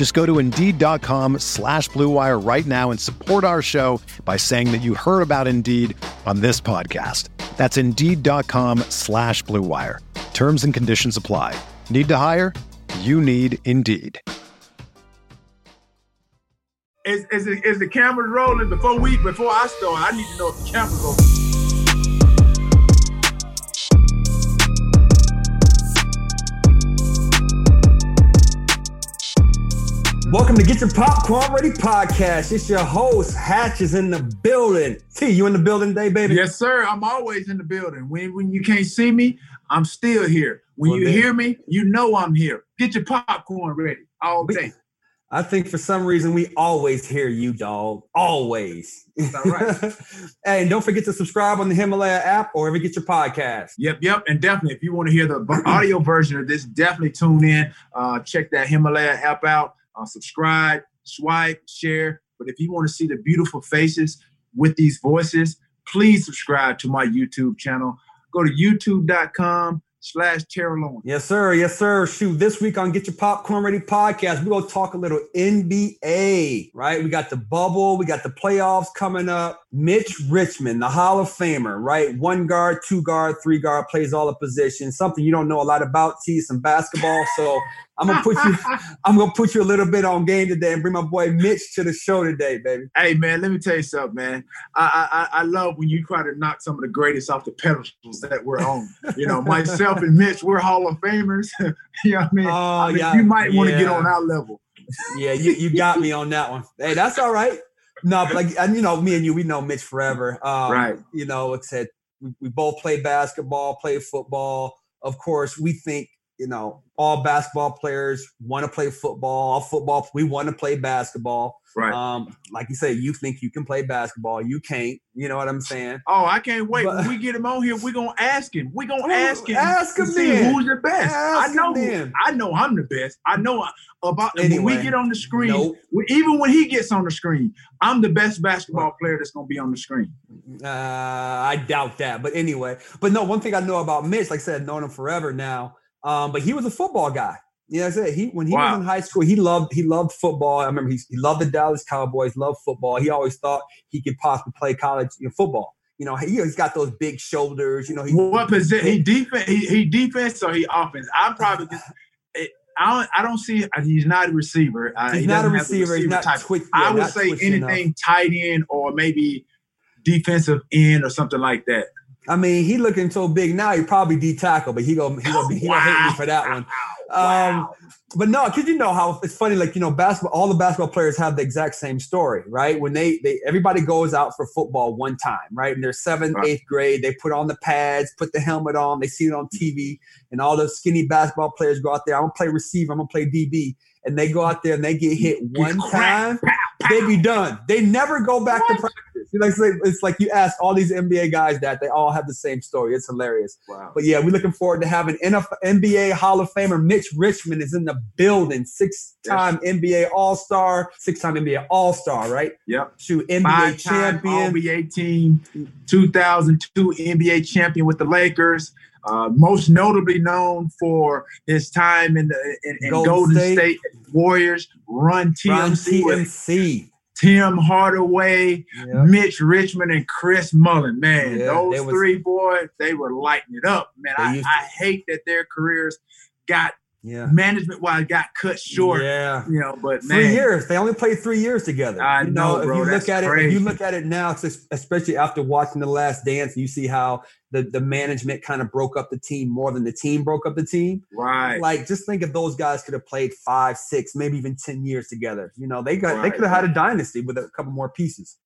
Just go to Indeed.com slash BlueWire right now and support our show by saying that you heard about Indeed on this podcast. That's Indeed.com slash BlueWire. Terms and conditions apply. Need to hire? You need Indeed. Is, is, is the cameras rolling before we before I start? I need to know if the cameras rolling. Welcome to Get Your Popcorn Ready podcast. It's your host, Hatches in the building. T, you in the building today, baby? Yes, sir. I'm always in the building. When when you can't see me, I'm still here. When Well, you hear me, you know I'm here. Get your popcorn ready all day. I think for some reason we always hear you, dog. Always. all right. hey, and don't forget to subscribe on the Himalaya app or ever get your podcast. Yep, yep, and definitely if you want to hear the audio version of this, definitely tune in. Uh, check that Himalaya app out. Uh, subscribe, swipe, share. But if you want to see the beautiful faces with these voices, please subscribe to my YouTube channel. Go to youtube.com slash Terrell Yes, sir. Yes, sir. Shoot, this week on Get Your Popcorn Ready podcast, we're going to talk a little NBA, right? We got the bubble, we got the playoffs coming up. Mitch Richmond, the Hall of Famer, right? One guard, two guard, three guard, plays all the positions. Something you don't know a lot about, T, some basketball. So I'm gonna put you, I'm gonna put you a little bit on game today and bring my boy Mitch to the show today, baby. Hey man, let me tell you something, man. I, I I- I love when you try to knock some of the greatest off the pedestals that we're on. You know, myself and Mitch, we're Hall of Famers. you know what I mean? Oh, I mean, yeah, you might want to get on our level. Yeah, you, you got me on that one. Hey, that's all right. No, but like, and you know, me and you, we know Mitch forever. Um, Right. You know, it's said we, we both play basketball, play football. Of course, we think you know all basketball players want to play football. All football, we want to play basketball. Right. Um, like you say, you think you can play basketball, you can't. You know what I'm saying? Oh, I can't wait. But- when we get him on here, we're gonna ask him. We're gonna ask him. ask him see then. who's the best. Ask I know. him who- I know I'm the best. I know about when we get on the screen. Nope. Even when he gets on the screen, I'm the best basketball player that's gonna be on the screen. Uh, I doubt that. But anyway, but no, one thing I know about Mitch, like I said, known him forever now. Um, but he was a football guy. You know, I said he when he Wow. was in high school, he loved he loved football. I remember he, he loved the Dallas Cowboys, loved football. He always thought he could possibly play college you know, football. You know, he, he's got those big shoulders. You know, he, What position? He defense. He, he defense or he offense? I'm probably just. it- I don't. I don't see. He's not a receiver. Uh, he's he not a doesn't receiver. He's not type. twitch. I would say twitching enough. anything tight end or maybe defensive end or something like that. I mean, he looking so big now. He probably D tackle, but he gonna he gonna, be, he gonna hate me for that one. Um, but no, because you know how it's funny. Like you know, basketball. All the basketball players have the exact same story, right? When they they everybody goes out for football one time, right? And they're seventh, Right. eighth grade, they put on the pads, put the helmet on, they see it on TV, and all those skinny basketball players go out there. I'm gonna play receiver. I'm gonna play DB, and they go out there and they get hit one time. They be done. They never go back to practice. You know, it's like, it's like you ask all these NBA guys that they all have the same story. It's hilarious. Wow. But yeah, we're looking forward to having NBA Hall of Famer Mitch Richmond is in the building. Six-time NBA All-Star, six-time NBA All-Star, right? Yep. Shoot, NBA Five-time champion. NBA team, 2002 NBA champion with the Lakers. Uh, most notably known for his time in the in, in Golden Golden, State. State. Warriors, run Run TMC with TMC. Tim Hardaway, Yeah. Mitch Richmond, and Chris Mullin. Man, Yeah, those was- three boys, they were lighting it up. Man, I, I hate that their careers got Yeah. Management wise got cut short. Yeah. You know, but three man, years. They only played three years together. I you know, if bro, you look at it, if you look at it now, especially after watching the Last Dance, you see how the the management kind of broke up the team more than the team broke up the team. right. Like, just think if those guys could have played five, six, maybe even ten years together. You know, they got they could have had a dynasty with a couple more pieces.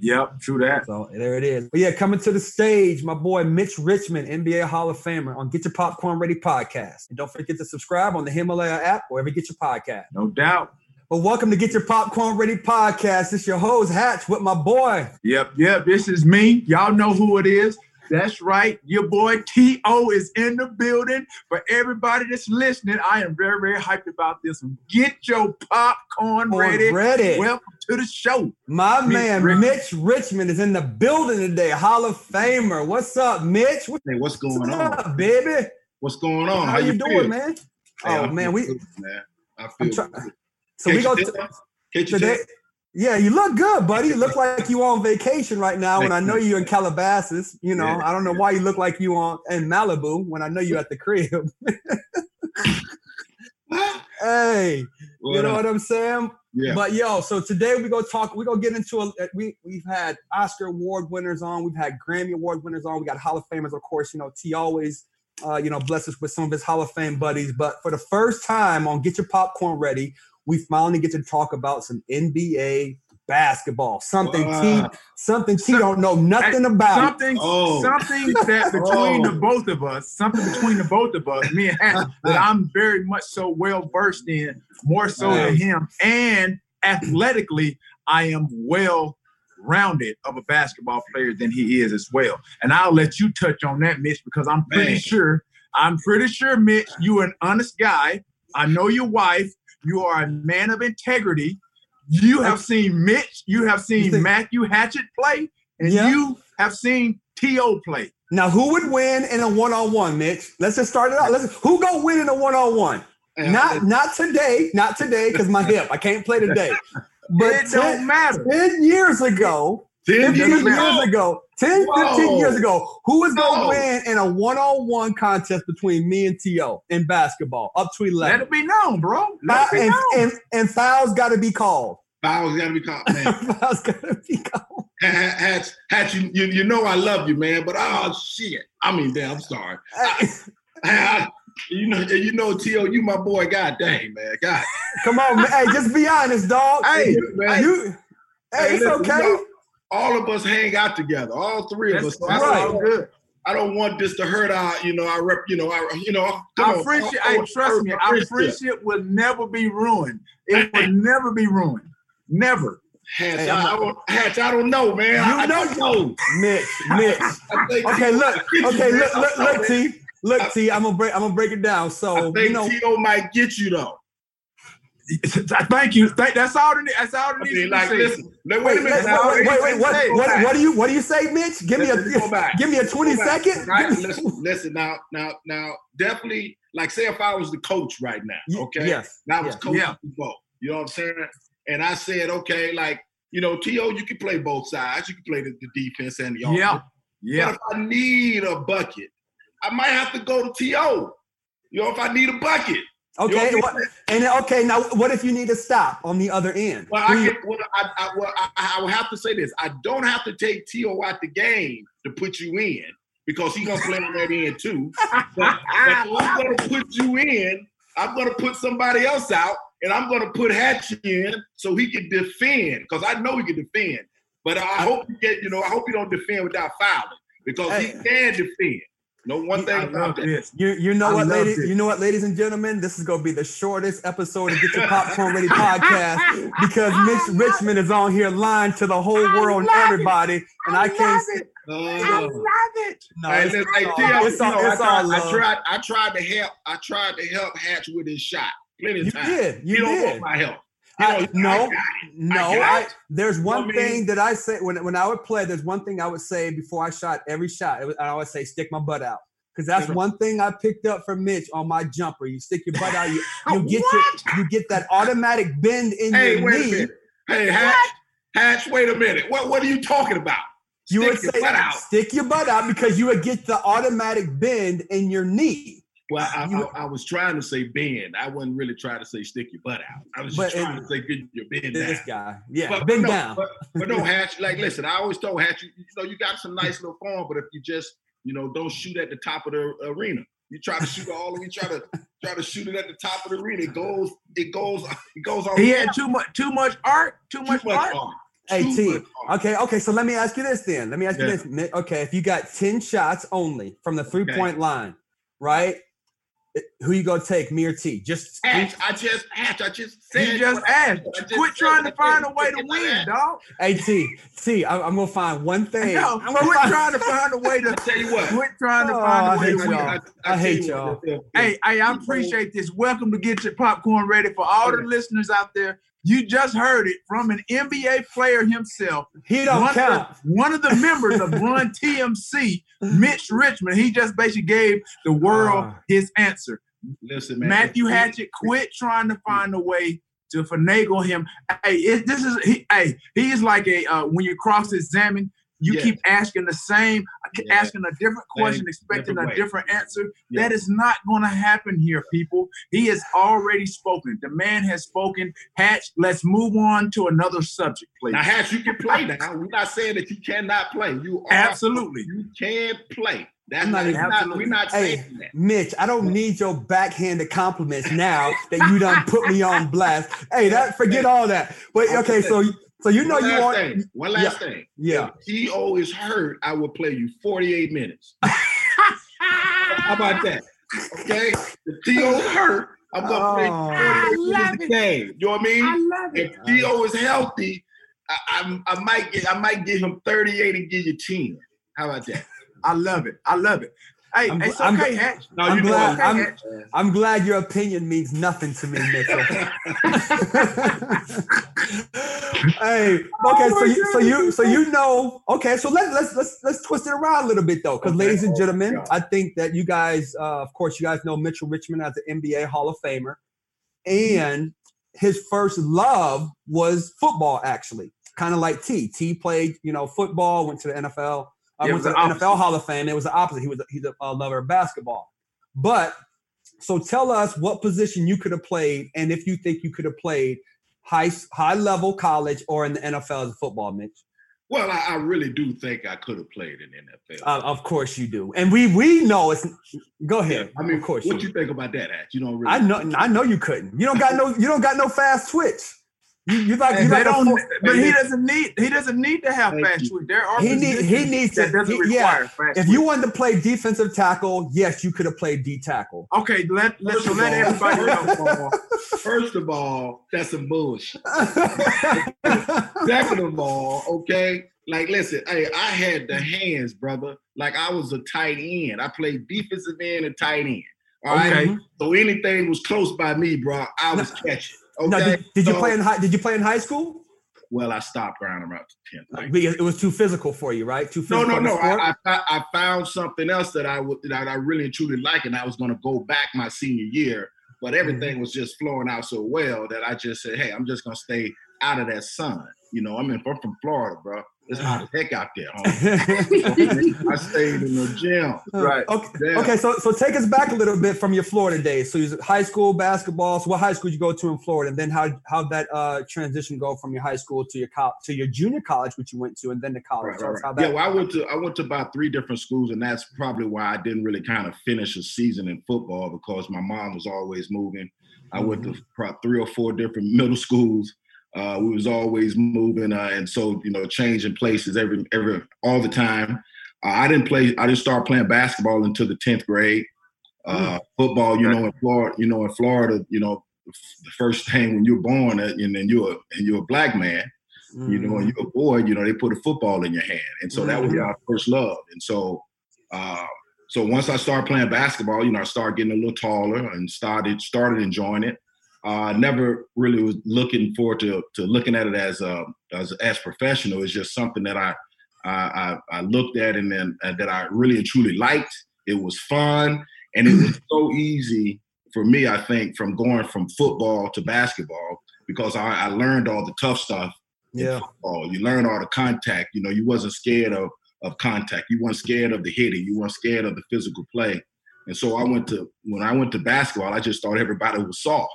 Yep, true that. So there it is. But yeah, coming to the stage, my boy Mitch Richmond, NBA Hall of Famer, on Get Your Popcorn Ready podcast. And don't forget to subscribe on the Himalaya app, wherever you get your podcast. No doubt. Well, welcome to Get Your Popcorn Ready podcast. It's your host Hatch with my boy. Yep, yep. This is me. Y'all know who it is. That's right. Your boy T.O. is in the building. For everybody that's listening, I am very, very hyped about this one. Get your popcorn ready. Ready. Welcome to the show. my Mitch man Richmond. Mitch Richmond is in the building today. Hall of Famer. What's up, Mitch? What's Hey, what's going up, on? baby? What's going on? How, you, feel? doing, man? Hey, oh I'm man, feeling we good, man. I feel try- good. so we Can't go you t- tell? Can't you today. Yeah, you look good, buddy. You look like you on vacation right now, and I know you're in Calabasas. You know, Yeah. I don't know why you look like you on in Malibu when I know you at the crib. hey, you know what I'm saying? Yeah. But yo, so today we go talk. We go get into a. We we've had Oscar award winners on. We've had Grammy award winners on. We got Hall of Famers, of course. You know, T always, uh, you know, bless us with some of his Hall of Fame buddies. But for the first time on Get Your Popcorn Ready, we finally get to talk about some NBA basketball. Something T, something T don't know nothing about. Something, Oh. something that between Oh. the both of us, something between the both of us, me and Hat, that I'm very much so well versed in, more so than him. And athletically, I am well rounded of a basketball player than he is as well. And I'll let you touch on that, Mitch, because I'm pretty Man. sure, I'm pretty sure, Mitch, you're an honest guy. I know your wife. You are a man of integrity. You have seen Mitch. You have seen think- Matthew Hatchett play, and Yeah. you have seen T.O. play. Now, who would win in a one-on-one, Mitch? Let's just start it out. Let's who go win in a one-on-one? Not not today, not today, because my hip. I can't play today. But it don't matter. 10 years ago, 10 15 years years ago. Ago, 10, 15 years ago, who was going to Whoa. win in a one-on-one contest between me and T.O. in basketball up to 11? Let 11? it be known, bro. Let Uh, it be known. and, and fouls got to be called. Fouls got to be called, man. fouls got to be called. Hatch, Hatch, you, you, you know I love you, man, but oh shit. I mean, damn, I'm sorry. I- you know, you know, T.O., you my boy. God dang, man. God. Come on, man. Hey, just be honest, dog. Hey, man. you, hey, it's listen, okay. you know, all of us hang out together, all three of That's, us. So that's I, right. don't, all good. I don't want this to hurt our, you know, our rep, you know, our, you know, Our on. friendship, I- I hey, trust me, our our friendship. friendship will never be ruined. It will never be ruined. Never. Hatch, Hey, I, I'm don't, Hatch, I don't know, man. You I, I don't know. Mitch, Mitch. Okay, look, T.O. might get okay, you, look, look, look, T. Look, T, I'm gonna break I'm gonna break it down. I So think you know, T.O. might get you though. Thank you. Thank, that's all. That's all that I needs like, listen, wait, wait, wait a wait, minute. wait, now. wait, wait, wait, what, what, what do you what do you say, Mitch? Give me a back. give me a 20 Go back, second. Listen, listen now, now, now, definitely, like, say if I was the coach right now, okay? Yes. And I was coaching before. You know what I'm saying? And I said, okay, like, you know, T.O., you can play both sides. You can play the, defense and the offense. Yeah. But Yeah. if I need a bucket, I might have to go to T.O. You know, if I need a bucket. Okay. You know what- and okay, now what if you need to stop on the other end? Well, I, can, well, I, I, well I, I will have to say this. I don't have to take T.O. out the game to put you in because he's going to play on that end too. But, I'm going to put you in. I'm going to put somebody else out, and I'm going to put Hatch in so he can defend because I know he can defend. But I hope you get, you know, I hope you don't defend without fouling because he can defend. No one thing love about this. You you know I what, ladies? it. You know what, ladies and gentlemen? This is gonna be the shortest episode of Get Your Popcorn Ready podcast because Mitch Richmond is on here lying to the whole I world and love it. everybody, and I, I can't. love say- it. Uh, I love it. No, Hey, it's, listen, all- it's all, know, it's I, tried, I tried. I tried to help. I tried to help Hatch with his shot plenty of You times. did. You he don't did. want my help. I- no, I. No, I I, there's one thing that I say when when I would play. There's one thing I would say before I shot every shot. It was, I always say stick my butt out because that's one thing I picked up from Mitch on my jumper. You stick your butt out. You you get your you get that automatic bend in Hey, your wait a knee. minute. Hey, Hatch, Hatch, wait a minute. What what are you talking about? You Stick would say stick your butt out because you would get the automatic bend in your knee. Well, I, I, I, was trying to say bend. I wasn't really trying to say stick your butt out. I was just trying it, to say get your bend this guy, yeah, but, bend but no, down. But, but no, Hatch. Like, listen, I always told Hatch, you, you know, you got some nice little form, but if you just, you know, don't shoot at the top of the arena. You try to shoot all of you try to try to shoot it at the top of the arena. It goes, it goes, it goes on. He had too much, too much art, too, too much, much art. art. Hey T. Okay, okay. So let me ask you this then. Let me ask yeah. you this. Okay, if you got 10 shots only from the three-point okay. line, right? Who you gonna take, me or T? Just Ash, I just asked. I just said. You just asked. Quit trying to find a way to win, dog. Hey T, T, I, I'm gonna find one thing. No, I'm quit trying to find a way to. tell you what. Quit trying to oh, find a way to win. I, I, I hate y'all. Hey, hey, I appreciate this. Welcome to get your popcorn ready for all the listeners out there. You just heard it from an NBA player himself. He don't one count. Of the, one of the members of Run TMC, Mitch Richmond. He just basically gave the world uh, his answer. Listen, man. Matthew Hatchett, quit trying to find a way to finagle him. Hey, it, this is he, hey, he is like a uh, when you cross examine, you yes. keep asking the same, asking a different question, same, expecting different a different answer. Yes. That is not going to happen here, people. He has already spoken. The man has spoken. Hatch, let's move on to another subject, please. Now, Hatch, you can play now. We're not saying that you cannot play. You are, absolutely you can play. That's not, not we're not hey, saying that. Mitch, I don't need your backhanded compliments now that you done put me on blast. Hey, that forget all that. But okay, so so you know One you want thing. One last yeah, thing. Yeah. If T.O. is hurt, I will play you 48 minutes. How about that? Okay. If T.O. hurt, I'm gonna oh, play 48 minutes a game. You know what I mean? I love it. If T.O. is healthy, I, I, I might get I might give him 38 and give you 10. How about that? I love it. I love it. Hey, I'm, it's okay, I'm, Hatch. No, I'm glad. I'm, I'm, glad your opinion means nothing to me, Mitchell. hey, okay, oh so you, so you so you know, okay, so let's let's let's let's twist it around a little bit though, because okay. ladies and gentlemen, I think that you guys, uh, of course, you guys know Mitchell Richmond as an NBA Hall of Famer, and his first love was football, actually, kind of like T. T played, you know, football, went to the NFL I yeah, went to the NFL Hall of Fame. It was the opposite. He was a, he's a, a lover of basketball. But so tell us what position you could have played, and if you think you could have played high high level college or in the NFL as a football, Mitch. Well, I, I really do think I could have played in NFL. Uh, of course you do, and we we know it's. Go ahead. Yeah, I mean, of course. What you, you think about that? At you don't really. I know. I know you couldn't. You don't got no. You don't got no fast twitch. You, you like you like don't, but he doesn't need he doesn't need to have fast switch. There are he need he needs to doesn't he, require yeah. fast If you wanted to play defensive tackle, yes, you could have played D tackle. Okay, let let so let everybody know. First of all, that's some bullshit. Second of all, okay, like listen, hey, I had the hands, brother. Like I was a tight end. I played defensive end and tight end. All right. Okay. So anything was close by me, bro. I was catching. Okay. Now, did, did so, you play in high? Did you play in high school? Well, I stopped around around tenth. Like, it was too physical for you, right? Too physical. No, no, no. I, I, I found something else that I would that I really and truly like, and I was going to go back my senior year, but everything mm-hmm. was just flowing out so well that I just said, "Hey, I'm just going to stay out of that sun." You know, I mean, I'm from Florida, bro. It's hot as heck out there. I stayed in the gym. Right. Okay. Okay. So so take us back a little bit from your Florida days. So you high school basketball. So what high school did you go to in Florida, and then how how that uh, transition go from your high school to your co- to your junior college, which you went to, and then to college. Right, right, right. yeah. Well, I went to I went to about three different schools, and that's probably why I didn't really kind of finish a season in football because my mom was always moving. I mm-hmm. went to mm-hmm. three or four different middle schools uh, we was always moving, uh, and so you know, changing places every every all the time. Uh, I didn't play. I didn't start playing basketball until the tenth grade. Uh, mm. Football, you know, in Florida, you know, in Florida, you know, the first thing when you're born, uh, and then you're and you're a black man, mm. you know, and mm. you're a boy, you know, they put a football in your hand, and so mm. that was mm-hmm. our first love. And so, uh, so once I started playing basketball, you know, I started getting a little taller and started started enjoying it uh, never really was looking forward to, to looking at it as a, as as professional. It's just something that I I, I looked at and then uh, that I really and truly liked. It was fun and it was so easy for me. I think from going from football to basketball because I, I learned all the tough stuff. Yeah, you learn all the contact. You know, you wasn't scared of of contact. You weren't scared of the hitting. You weren't scared of the physical play. And so I went to when I went to basketball, I just thought everybody was soft.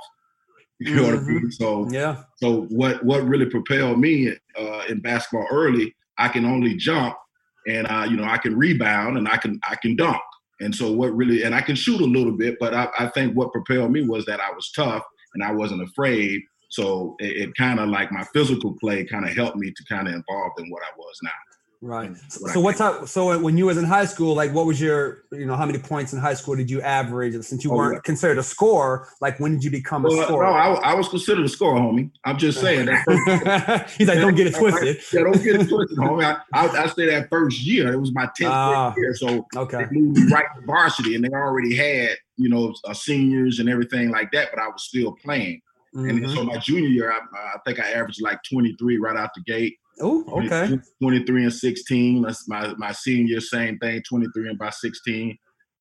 You know mm-hmm. what I mm-hmm. mean? So yeah. So what what really propelled me uh, in basketball early? I can only jump, and uh, you know I can rebound and I can I can dunk. And so what really and I can shoot a little bit, but I, I think what propelled me was that I was tough and I wasn't afraid. So it, it kind of like my physical play kind of helped me to kind of involved in what I was now. Right. So what time? So when you was in high school, like what was your, you know, how many points in high school did you average? Since you oh, weren't yeah. considered a scorer, like when did you become well, a scorer? No, I, I, was considered a scorer, homie. I'm just saying that. He's like, don't get it twisted. yeah, don't get it twisted, homie. I, I, I say that first year. It was my 10th uh, year, so okay. they moved right to varsity, and they already had, you know, uh, seniors and everything like that. But I was still playing. Mm-hmm. And so my junior year, I, I think I averaged like 23 right out the gate. Oh, okay. 23 and 16. That's my, my senior, same thing, 23 and by 16.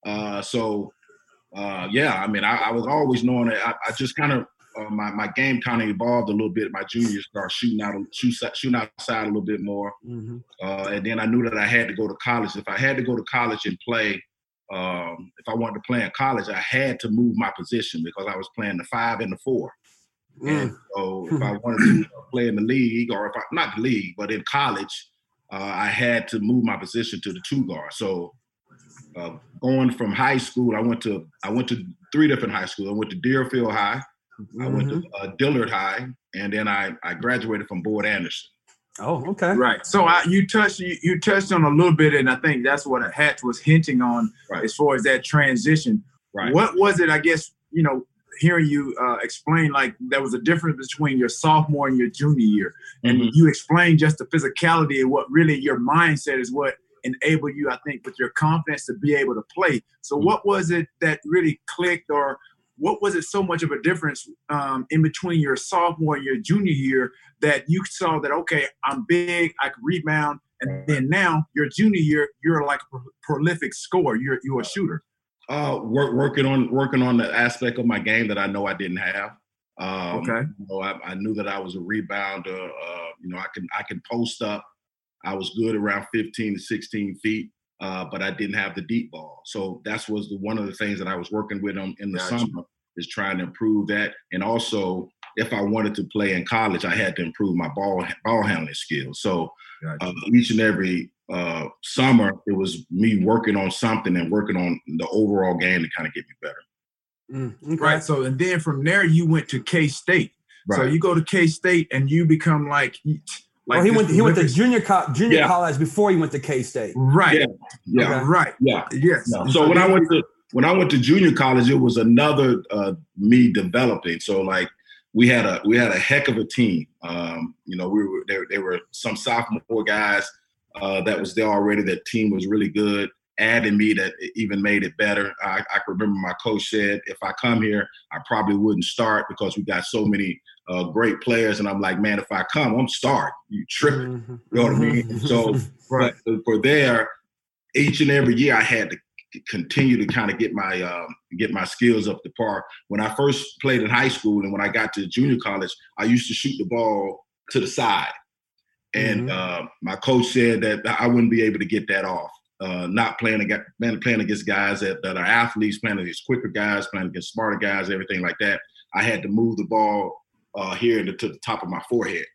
Uh, so, uh, yeah, I mean, I, I, was always knowing that I, I just kind of, uh, my, my game kind of evolved a little bit. My junior start shooting out, shoot, shooting outside a little bit more. Mm-hmm. Uh, and then I knew that I had to go to college. If I had to go to college and play, um, if I wanted to play in college, I had to move my position because I was playing the five and the four. Mm. And so if I wanted to play in the league, or if I not the league, but in college, uh, I had to move my position to the two guard. So uh, going from high school, I went to I went to three different high schools. I went to Deerfield High, mm-hmm. I went to mm-hmm. uh, Dillard High, and then I I graduated from Boyd Anderson. Oh, okay. Right. So I, you touched you, you, touched on a little bit, and I think that's what Hatch was hinting on right. as far as that transition. Right. What was it? I guess you know hearing you uh, explain like there was a difference between your sophomore and your junior year, and mm-hmm. you explained just the physicality and what really your mindset is what enabled you, I think, with your confidence to be able to play. So, mm-hmm. what was it that really clicked, or what was it so much of a difference um, in between your sophomore and your junior year that you saw that okay, I'm big, I can rebound, and then now your junior year, you're like a prolific scorer, you're you're a shooter. Uh, work, working on working on the aspect of my game that I know I didn't have. Um, okay. You know, I, I, knew that I was a rebounder. Uh, you know, I can I can post up. I was good around 15 to 16 feet, uh, but I didn't have the deep ball. So that's was the, one of the things that I was working with them in the gotcha. summer is trying to improve that. And also, if I wanted to play in college, I had to improve my ball ball handling skills. So gotcha. uh, each and every uh, summer, it was me working on something and working on the overall game to kind of get me better. Mm, okay. Right. So, and then from there, you went to K State. Right. So you go to K State and you become like. Like well, he went. He went to junior co- junior yeah. college before he went to K State. Right. Yeah. yeah. Okay. Right. Yeah. Yes. So, so when I went to when I went to junior college, it was another uh, me developing. So like we had a we had a heck of a team. Um, you know, we were there. There were some sophomore guys uh, that was there already. That team was really good. Adding me that even made it better. I, I can remember my coach said, if I come here, I probably wouldn't start because we got so many uh, great players. And I'm like, man, if I come, I'm start. You tripping. Mm-hmm. You know what I mean? So right. for there, each and every year I had to continue to kind of get my um, get my skills up to par. When I first played in high school and when I got to junior college, I used to shoot the ball to the side. And mm-hmm. uh, my coach said that I wouldn't be able to get that off. Uh, not playing against playing against guys that, that are athletes, playing against quicker guys, playing against smarter guys, everything like that. I had to move the ball uh, here to, to the top of my forehead,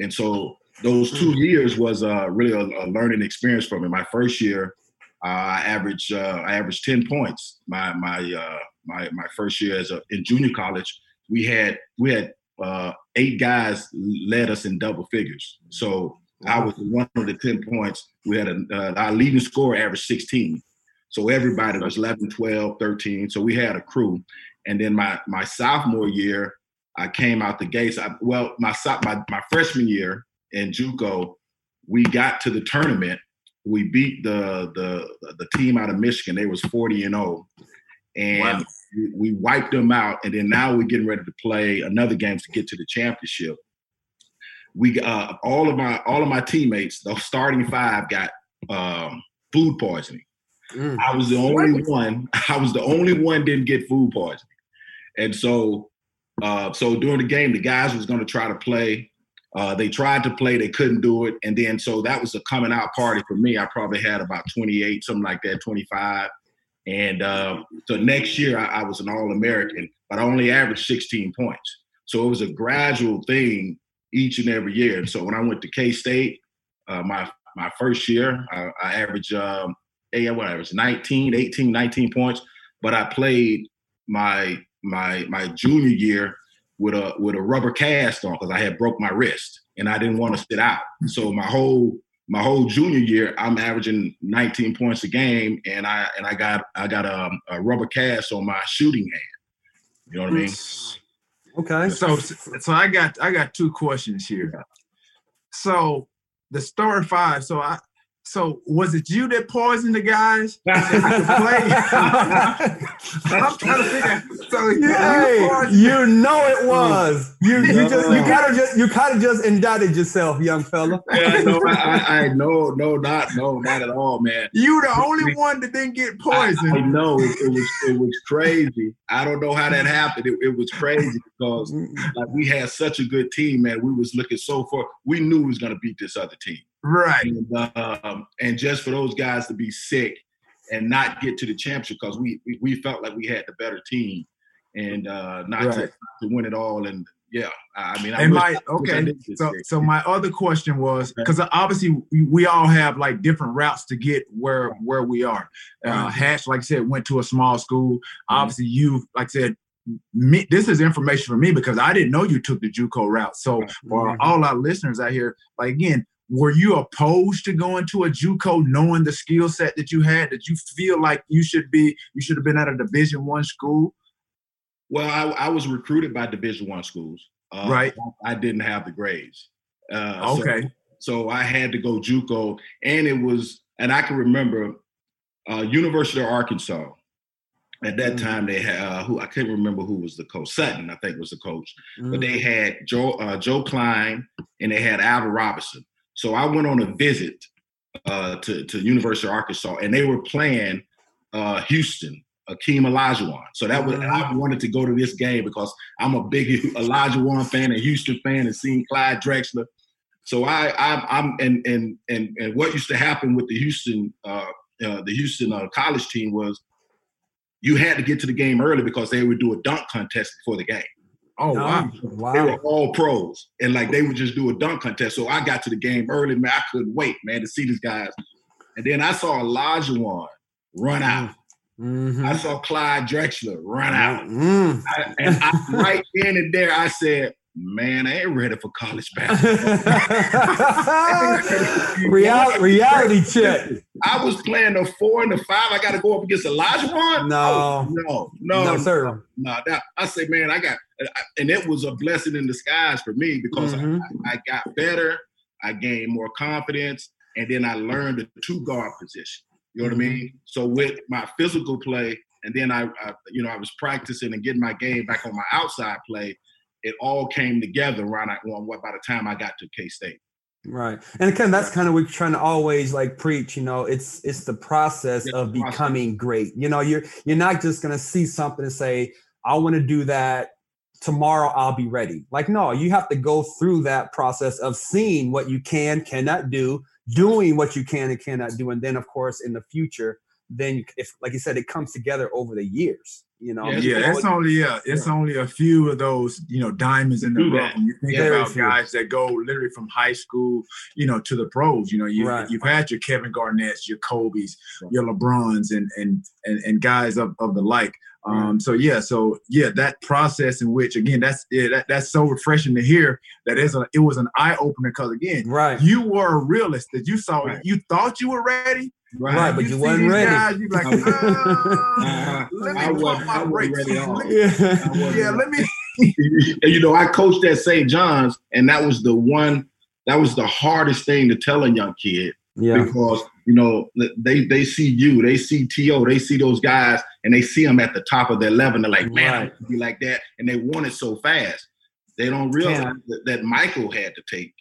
and so those two mm. years was uh, really a, a, learning experience for me. My first year, uh, I averaged uh, I averaged ten points. My my uh, my my first year as a, in junior college, we had we had uh, eight guys led us in double figures. So I was one of the 10 points. We had a, uh, our leading score averaged 16. So everybody was 11, 12, 13. So we had a crew. And then my, my sophomore year, I came out the gates. I, well, my, my, my freshman year in JUCO, we got to the tournament. We beat the, the, the team out of Michigan. They was 40 and 0. And wow we wiped them out, and then now we're getting ready to play another game to get to the championship. We uh, all of my all of my teammates, the starting five, got um, food poisoning. Mm. I was the only one. I was the only one didn't get food poisoning, and so uh, so during the game, the guys was going to try to play. Uh, they tried to play, they couldn't do it, and then so that was a coming out party for me. I probably had about 28, something like that, 25 And uh, so next year I, I was an All American, but I only averaged 16 points. So it was a gradual thing each and every year. And so when I went to K State, uh, my my first year, I, I averaged um, a what I was 19, 18, 19 points. But I played my my my junior year with a with a rubber cast on because I had broke my wrist and I didn't want to sit out. So my whole my whole junior year, I'm averaging 19 points a game, and I and I got I got a, a rubber cast on my shooting hand. You know what I mean? Okay. So so I got I got two questions here. So the story five. So I so was it you that poisoned the guys? I'm trying to figure. So hey, you, know it was. You you just you kind of just you kind of just indicted yourself, young fella. yeah, no, I, I, I no no not no not at all, man. You the only one that didn't get poisoned. I, I know it, it, was it was crazy. I don't know how that happened. It, it was crazy because like we had such a good team, man. We was looking so far. We knew we was gonna beat this other team. Right. And, um, and just for those guys to be sick and not get to the championship because we, we, felt like we had the better team and uh, not right. to, to win it all. And yeah, I mean, I and my okay. So so my other question was because obviously we, we, all have like different routes to get where where we are. Uh, Hatch, like I said, went to a small school. Mm-hmm. Obviously, you like I said. Me, this is information for me because I didn't know you took the JUCO route. So for mm-hmm. all our listeners out here, like again, were you opposed to going to a JUCO, knowing the skill set that you had? Did you feel like you should be you should have been at a Division One school? Well, I, I, was recruited by Division One schools. Uh, right. I, didn't have the grades. Uh, okay. So, so, I had to go JUCO, and it was, and I can remember uh, University of Arkansas. At that mm time, they had uh, who I can't remember who was the coach. Sutton, I think, was the coach. mm But they had Joe uh, Joe Kleine, and they had Alvin Robinson. So I went on a visit uh, to, to University of Arkansas, and they were playing uh, Houston, Akeem Olajuwon. So that was I wanted to go to this game because I'm a big Olajuwon fan and Houston fan, and seeing Clyde Drexler. So I, I am and and and and what used to happen with the Houston uh, uh, the Houston uh, college team was you had to get to the game early because they would do a dunk contest before the game. Oh wow. wow. They were all pros. And like they would just do a dunk contest. So I got to the game early, man. I couldn't wait, man, to see these guys. And then I saw Olajuwon run out. Mm-hmm. I saw Clyde Drexler run out. Mm-hmm. I, and I, right then and there, I said, man, I ain't ready for college basketball. reality, reality check. I was playing the four and the five. I got to go up against Olajuwon. No, oh, no, no, no, sir. No, no. That, I say, man, I got, and it was a blessing in disguise for me because mm-hmm. I, I got better. I gained more confidence, and then I learned the two guard position. You know mm-hmm. what I mm-hmm. mean? So with my physical play, and then I, I, you know, I was practicing and getting my game back on my outside play it all came together around by the time I got to K State. Right, and again, that's kind of what we're trying to always like preach. You know, it's it's the process it's of the becoming process. great. You know, you're you're not just gonna see something and say, "I want to do that." Tomorrow I'll be ready. Like, no, you have to go through that process of seeing what you can, cannot do, doing what you can and cannot do, and then, of course, in the future, then if, like you said, it comes together over the years. You know, yeah, yeah it's only yeah, it's yeah. only a few of those you know diamonds in the rough. When you think yeah, about guys that go literally from high school, you know, to the pros. You know, you right. you've had your Kevin Garnett's, your Kobe's, right. your LeBrons, and and and and guys of of the like. Um, so yeah, so yeah, that process in which again, that's yeah, that, that's so refreshing to hear. That is a it was an eye opener because again, right, you were a realist that you saw right. you thought you were ready, Right, right but you, you wasn't ready. Guys, you like, uh, let me I was, my brakes. Yeah, yeah, let me. you know, I coached at St. John's, and that was the one. That was the hardest thing to tell a young kid. Yeah. Because you know they they see you, they see To, they see those guys, and they see them at the top of their level. They're like, man, right. I be like that, and they want it so fast. They don't realize that, that, Michael had to take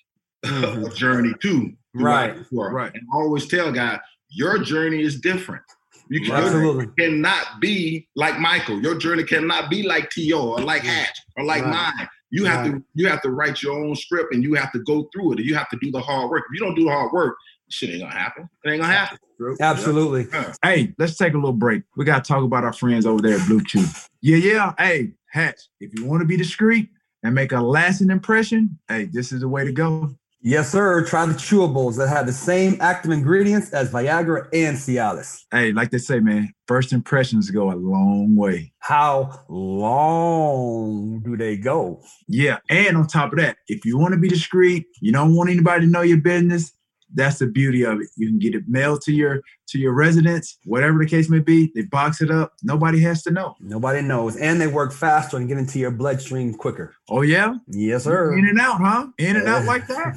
mm-hmm. a journey too. Right. Right. And I always tell guys, your journey is different. You can, cannot be like Michael. Your journey cannot be like T.O. or like mm-hmm. Hatch or like right. mine. You have right. to you have to write your own script and you have to go through it. You have to do the hard work. If you don't do the hard work, shit ain't gonna happen. It ain't gonna happen. Absolutely. Hey, let's take a little break. We got to talk about our friends over there at Blue Chew. Yeah, yeah. Hey, Hatch, if you want to be discreet and make a lasting impression, hey, this is the way to go. Yes, sir. Try the chewables that have the same active ingredients as Viagra and Cialis. Hey, like they say, man, first impressions go a long way. How long do they go? Yeah, and on top of that, if you want to be discreet, you don't want anybody to know your business, that's the beauty of it. You can get it mailed to your to your residence, whatever the case may be. They box it up. Nobody has to know. Nobody knows, and they work faster and get into your bloodstream quicker. Oh yeah, Yes, sir. in and out, huh? In and out like that.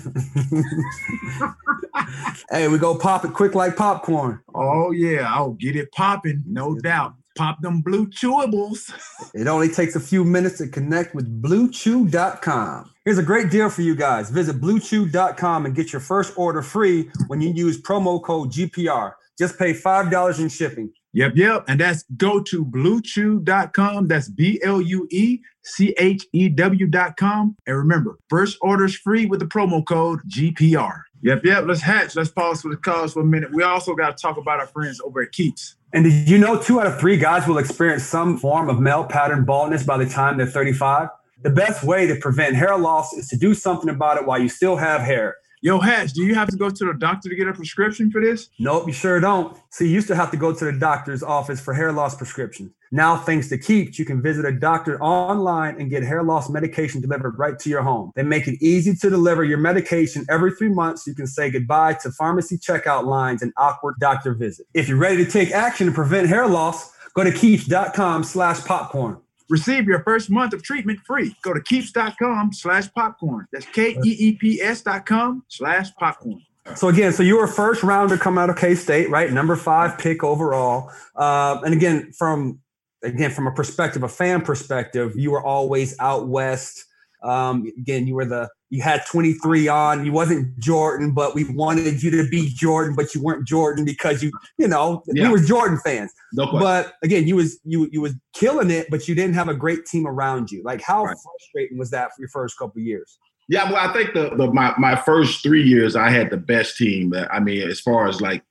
hey, we go pop it quick like popcorn. Oh yeah, I'll get it popping, no doubt. Pop them blue chewables. It only takes a few minutes to connect with BlueChew.com. Here's a great deal for you guys. Visit BlueChew.com and get your first order free when you use promo code GPR. Just pay $5 in shipping. Yep, yep. And that's go to bluechew.com. That's B L U E C H E W.com. And remember, first order's free with the promo code GPR. Yep, yep. Let's hatch. Let's pause for the cause for a minute. We also got to talk about our friends over at Keeps. And did you know two out of three guys will experience some form of male pattern baldness by the time they're 35? The best way to prevent hair loss is to do something about it while you still have hair. Yo, Hatch, do you have to go to the doctor to get a prescription for this? Nope, you sure don't. See, you used to have to go to the doctor's office for hair loss prescriptions. Now, thanks to Keeps, you can visit a doctor online and get hair loss medication delivered right to your home. They make it easy to deliver your medication every three months. You can say goodbye to pharmacy checkout lines and awkward doctor visits. If you're ready to take action to prevent hair loss, go to keeps.com slash popcorn. Receive your first month of treatment free. Go to keeps.com slash popcorn. That's K-E-E-P-S dot com slash popcorn. So again, so you were a first rounder coming out of K State, right? Number five pick overall. Uh, and again, from again from a perspective, a fan perspective, you were always out west. Um, again, you were the you had 23 on. You wasn't Jordan, but we wanted you to be Jordan, but you weren't Jordan because you, you know, Yeah. we were Jordan fans. No. But again, you was you you was killing it, but you didn't have a great team around you. Like how Right. frustrating was that for your first couple of years? Yeah, well, I think the, the my my first three years I had the best team. I mean, as far as like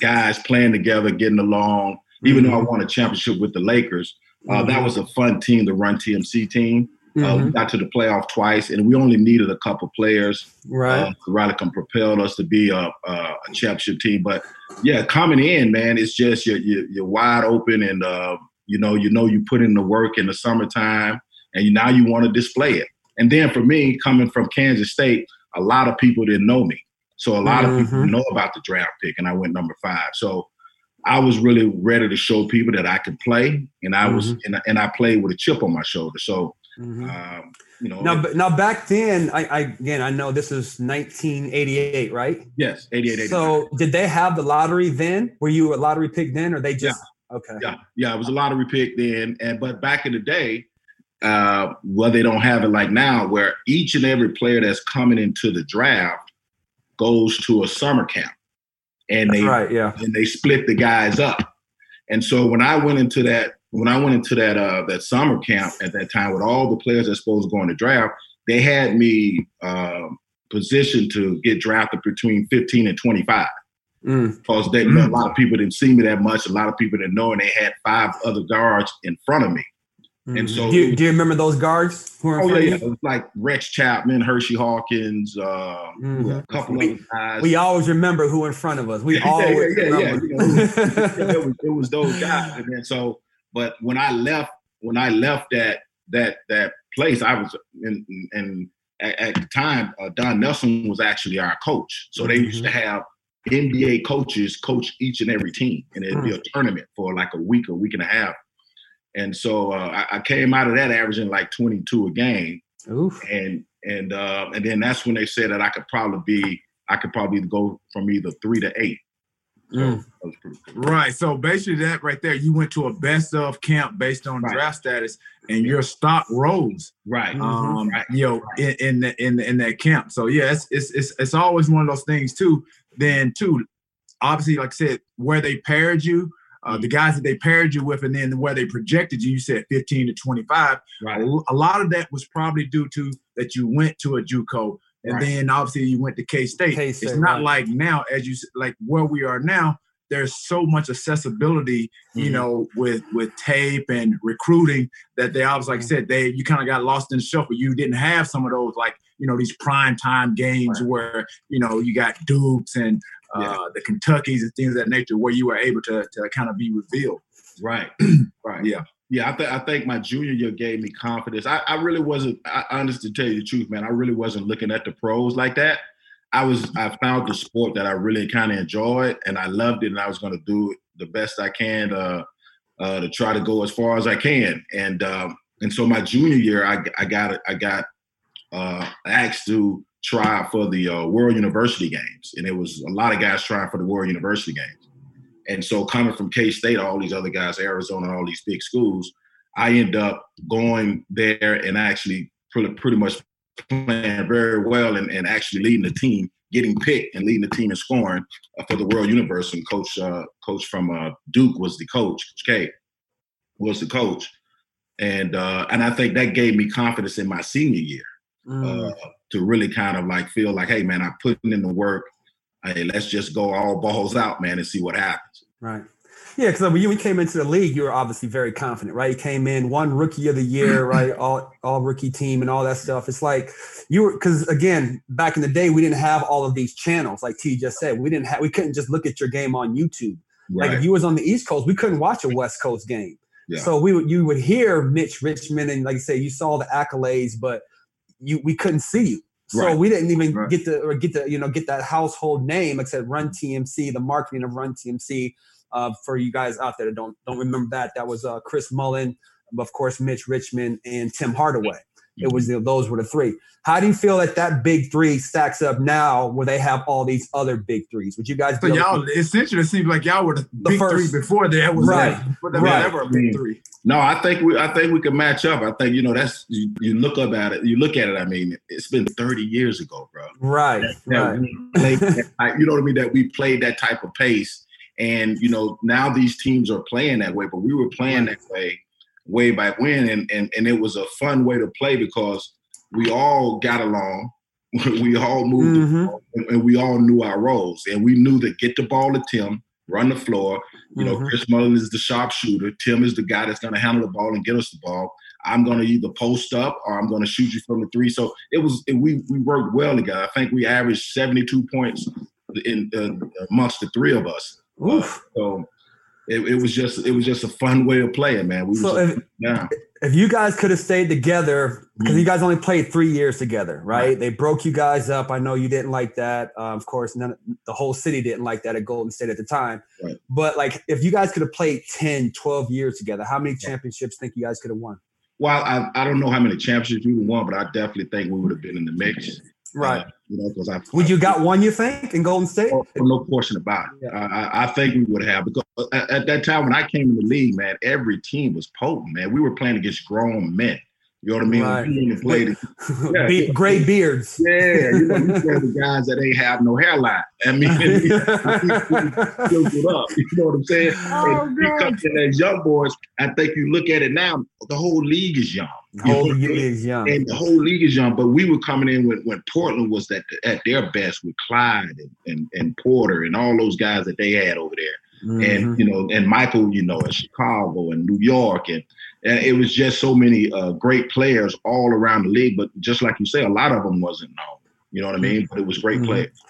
guys playing together, getting along. Even though I won a championship with the Lakers, uh, that was a fun team the run TMC team. Uh, Mhm. we got to the playoff twice, and we only needed a couple players. right. Uh, Radican propelled us to be a, a, a championship team. But yeah, coming in, man, it's just you're, you're, you're wide open, and uh, you know, you know, you put in the work in the summertime, and you, now you want to display it. And then for me, coming from Kansas State, a lot of people didn't know me, so a lot of people Mhm. know about the draft pick, and I went number five. So I was really ready to show people that I could play, and I was, Mhm. and, and I played with a chip on my shoulder. So, Mhm. um, you know, Now, now back then, I, I again, I know this is 1988, right? yes, 88, 89. So, did they have the lottery then? Were you a lottery pick then, or they just okay? Yeah, yeah, it was a lottery pick then, and but back in the day, uh, well, they don't have it like now, where each and every player that's coming into the draft goes to a summer camp, and That's they right. Yeah. and they split the guys up. And so when I went into that, when I went into that uh, that summer camp at that time with all the players that's supposed to go in the draft, they had me um positioned to get drafted between 15 and 25 Mm. because they, Mm. a lot of people didn't see me that much. A lot of people didn't know, and they had five other guards in front of me. And Mhm. so- do you, do you remember those guards who were in Oh front yeah, of yeah. It was like Rex Chapman, Hersey Hawkins, uh, Mhm. a couple We- other guys. We always remember who in front of us. We Yeah, always yeah, yeah, yeah. remember. You know, yeah, it, was, it was those guys. And then so, but when I left, when I left that that that place, I was in, and at, at the time, uh, Don Nelson was actually our coach. So they used to have NBA coaches coach each and every team, and it'd be a tournament for like a week, a week and a half. And so uh, I, I came out of that averaging like 22 a game, Oof. and and uh, and then that's when they said that I could probably be I could probably go from either three to eight. So Mm. that was pretty cool. Right. So basically, that right there, you went to a best of camp based on Right. draft status, and your stock rose. Right. Mhm. Um, Right. you know, in in, the, in in that camp. So yeah, it's, it's it's it's always one of those things too. Then too, obviously, like I said, where they paired you. Uh, the guys that they paired you with, and then where they projected you, you said 15 to 25. Right. A, a lot of that was probably due to that you went to a JUCO and Right. then obviously you went to K State. It's not right. like now, as you like where we are now. There's so much accessibility, you Mhm. know, with with tape and recruiting that they obviously, like I Mhm. said, they you kind of got lost in the shuffle. You didn't have some of those like you know these prime time games where you know you got Dukes and uh, Yeah. the Kentuckys and things of that nature where you were able to to kind of be revealed. Right. right. Yeah. Yeah, I think I think my junior year gave me confidence. I, I really wasn't. I, to tell you the truth, man, I really wasn't looking at the pros like that. I was. I found the sport that I really kind of enjoyed, and I loved it, and I was going to do the best I can uh, uh, to try to go as far as I can. And um, and so my junior year, I I got I got uh, asked to try for the uh, World University Games, and it was a lot of guys trying for the World University Games. And so coming from K State, all these other guys, Arizona, all these big schools, I end up going there and actually pretty, pretty much playing very well and, and actually leading the team, getting picked and leading the team in scoring uh, for the World Universe. And coach, uh, coach from uh, Duke was the coach. Coach K was the coach, and uh, and I think that gave me confidence in my senior year Mm. uh, to really kind of like feel like, hey man, I'm putting in the work. Hey, let's just go all balls out, man, and see what happens. Right. Yeah, because when you came into the league, you were obviously very confident, right? You came in, one rookie of the year, right? All all rookie team and all that stuff. It's like you were because again, back in the day, we didn't have all of these channels, like T just said. We didn't have we couldn't just look at your game on YouTube. Like if you was on the East Coast, we couldn't watch a West Coast game. Yeah. So we would you would hear Mitch Richmond and like you say, you saw the accolades, but you we couldn't see you. So Right. we didn't even Right. get to or get to you know get that household name, said, Run TMC, the marketing of Run TMC. Uh, for you guys out there that don't don't remember that, that was uh, Chris Mullin, of course, Mitch Richmond, and Tim Hardaway. It was the, those were the three. How do you feel that that big three stacks up now, where they have all these other big threes? Would you guys? So be able y'all, essentially, it seems like y'all were the, The big first- three before there was Right. a, before Right. ever a big three. No, I think we I think we can match up. I think you know that's you, you look up at it. You look at it. I mean, it's been 30 years ago, bro. right, that right, we played you know what I mean? That we played that type of pace, and you know now these teams are playing that way, but we were playing that way way back when, and and and it was a fun way to play because we all got along, we all moved, Mhm. ball, and, and we all knew our roles, and we knew that get the ball to Tim, run the floor. You know, Mhm. Chris Mullin is the sharpshooter. Tim is the guy that's going to handle the ball and get us the ball. I'm going to either post up or I'm going to shoot you from the three. So it was it, we we worked well together. I think we averaged 72 points in uh, amongst the three of us. Oof. So it, it was just it was just a fun way of playing, man. We So if, if you guys could have stayed together, because Mhm. you guys only played three years together, right? They broke you guys up. I know you didn't like that. Uh, of course, none, the whole city didn't like that at Golden State at the time. Right. But like, if you guys could have played 10, 12 years together, how many championships think you guys could have won? Well, I, I don't know how many championships we won, but I definitely think we would have been in the mix. Right. Uh, you know, because I Would you got one? You think in Golden State? Oh, no question about it. Yeah. I, I- I think we would have because at, at that time when I came in the league, man, every team was potent, man. We were playing against grown men. You know what I mean? Right. We even played, Yeah, Be- Gray beards. yeah, you know, we played with guys that ain't have no hairline. I mean, filled up. You know what I'm saying? Oh, and because of as young boys, I think you look at it now, the whole league is young. You know Whole what I mean? league is young. and the whole league is young. But we were coming in when, when Portland was at at their best with Clyde and, and, and Porter and all those guys that they had over there, Mhm. and you know, and Michael, you know, in Chicago and New York, and, and it was just so many uh, great players all around the league. But just like you say, a lot of them wasn't known. You know what I mean? But it was great Mhm. players.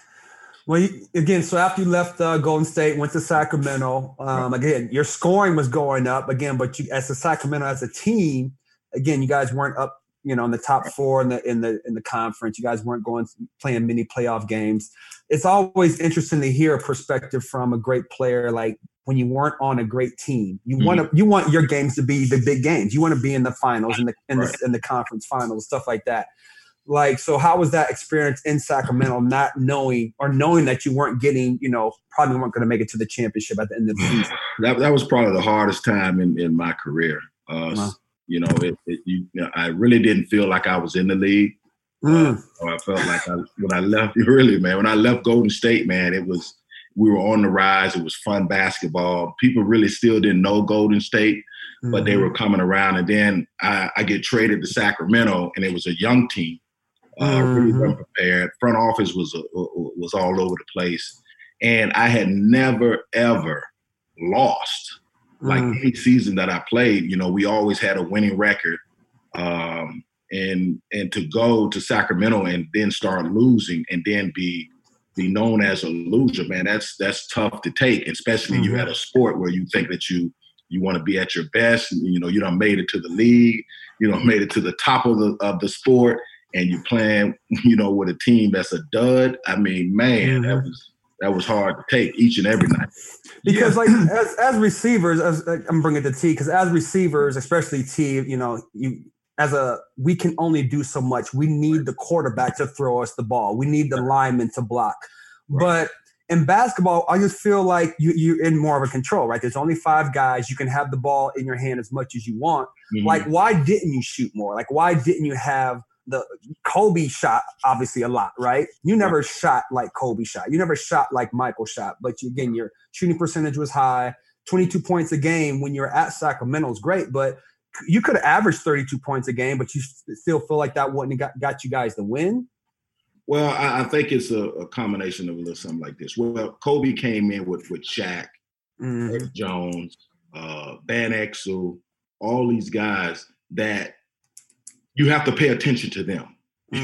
Well, you, again, so after you left uh, Golden State, went to Sacramento. Um, again, your scoring was going up again, but you, as a Sacramento as a team, again, you guys weren't up, you know, in the top four in the in the in the conference. You guys weren't going playing many playoff games. It's always interesting to hear a perspective from a great player, like when you weren't on a great team. You want to you want your games to be the big games. You want to be in the finals, in the in Right. the in the conference finals, stuff like that. Like, so how was that experience in Sacramento, not knowing or knowing that you weren't getting, you know, probably weren't going to make it to the championship at the end of the season? That that was probably the hardest time in, in my career. Uh, Wow. You know, it, it, you, you know, I really didn't feel like I was in the league. Mm, Or I felt like I, when I left, really, man, when I left Golden State, man, it was we were on the rise. It was fun basketball. People really still didn't know Golden State, but they mhm. were coming around. And then I, I get traded to Sacramento, and it was a young team. Uh, mm-hmm. Really unprepared. Front office was uh, was all over the place, and I had never ever lost. Like mm. any season that I played, you know, we always had a winning record. Um, and and to go to Sacramento and then start losing and then be be known as a loser, man, that's that's tough to take, especially mm-hmm. you had a sport where you think that you you want to be at your best. You know, you don't made it to the league, you know, made it to the top of the of the sport, and you playing, you know, with a team that's a dud. I mean, man, mm-hmm. that was that was hard to take each and every night. Because yeah. like as as receivers, as I'm bringing the T, because as receivers, especially T, you know, you as a we can only do so much. We need the quarterback to throw us the ball. We need the lineman to block. Right. But in basketball, I just feel like you you're in more of a control, right? There's only five guys. You can have the ball in your hand as much as you want. Mm-hmm. Like, why didn't you shoot more? Like, why didn't you have the Kobe shot obviously a lot, right? You never right. shot like Kobe shot. You never shot like Michael shot. But you, again, your shooting percentage was high. 22 points a game when you're at Sacramento is great, but you could have averaged 32 points a game, but you still feel like that wouldn't have got, got you guys the win. Well, I, I think it's a, a, combination of a little something like this. Well, Kobe came in with with Shaq, mm-hmm. Jones, uh, Van Exel, all these guys that you have to pay attention to them. Mm-hmm.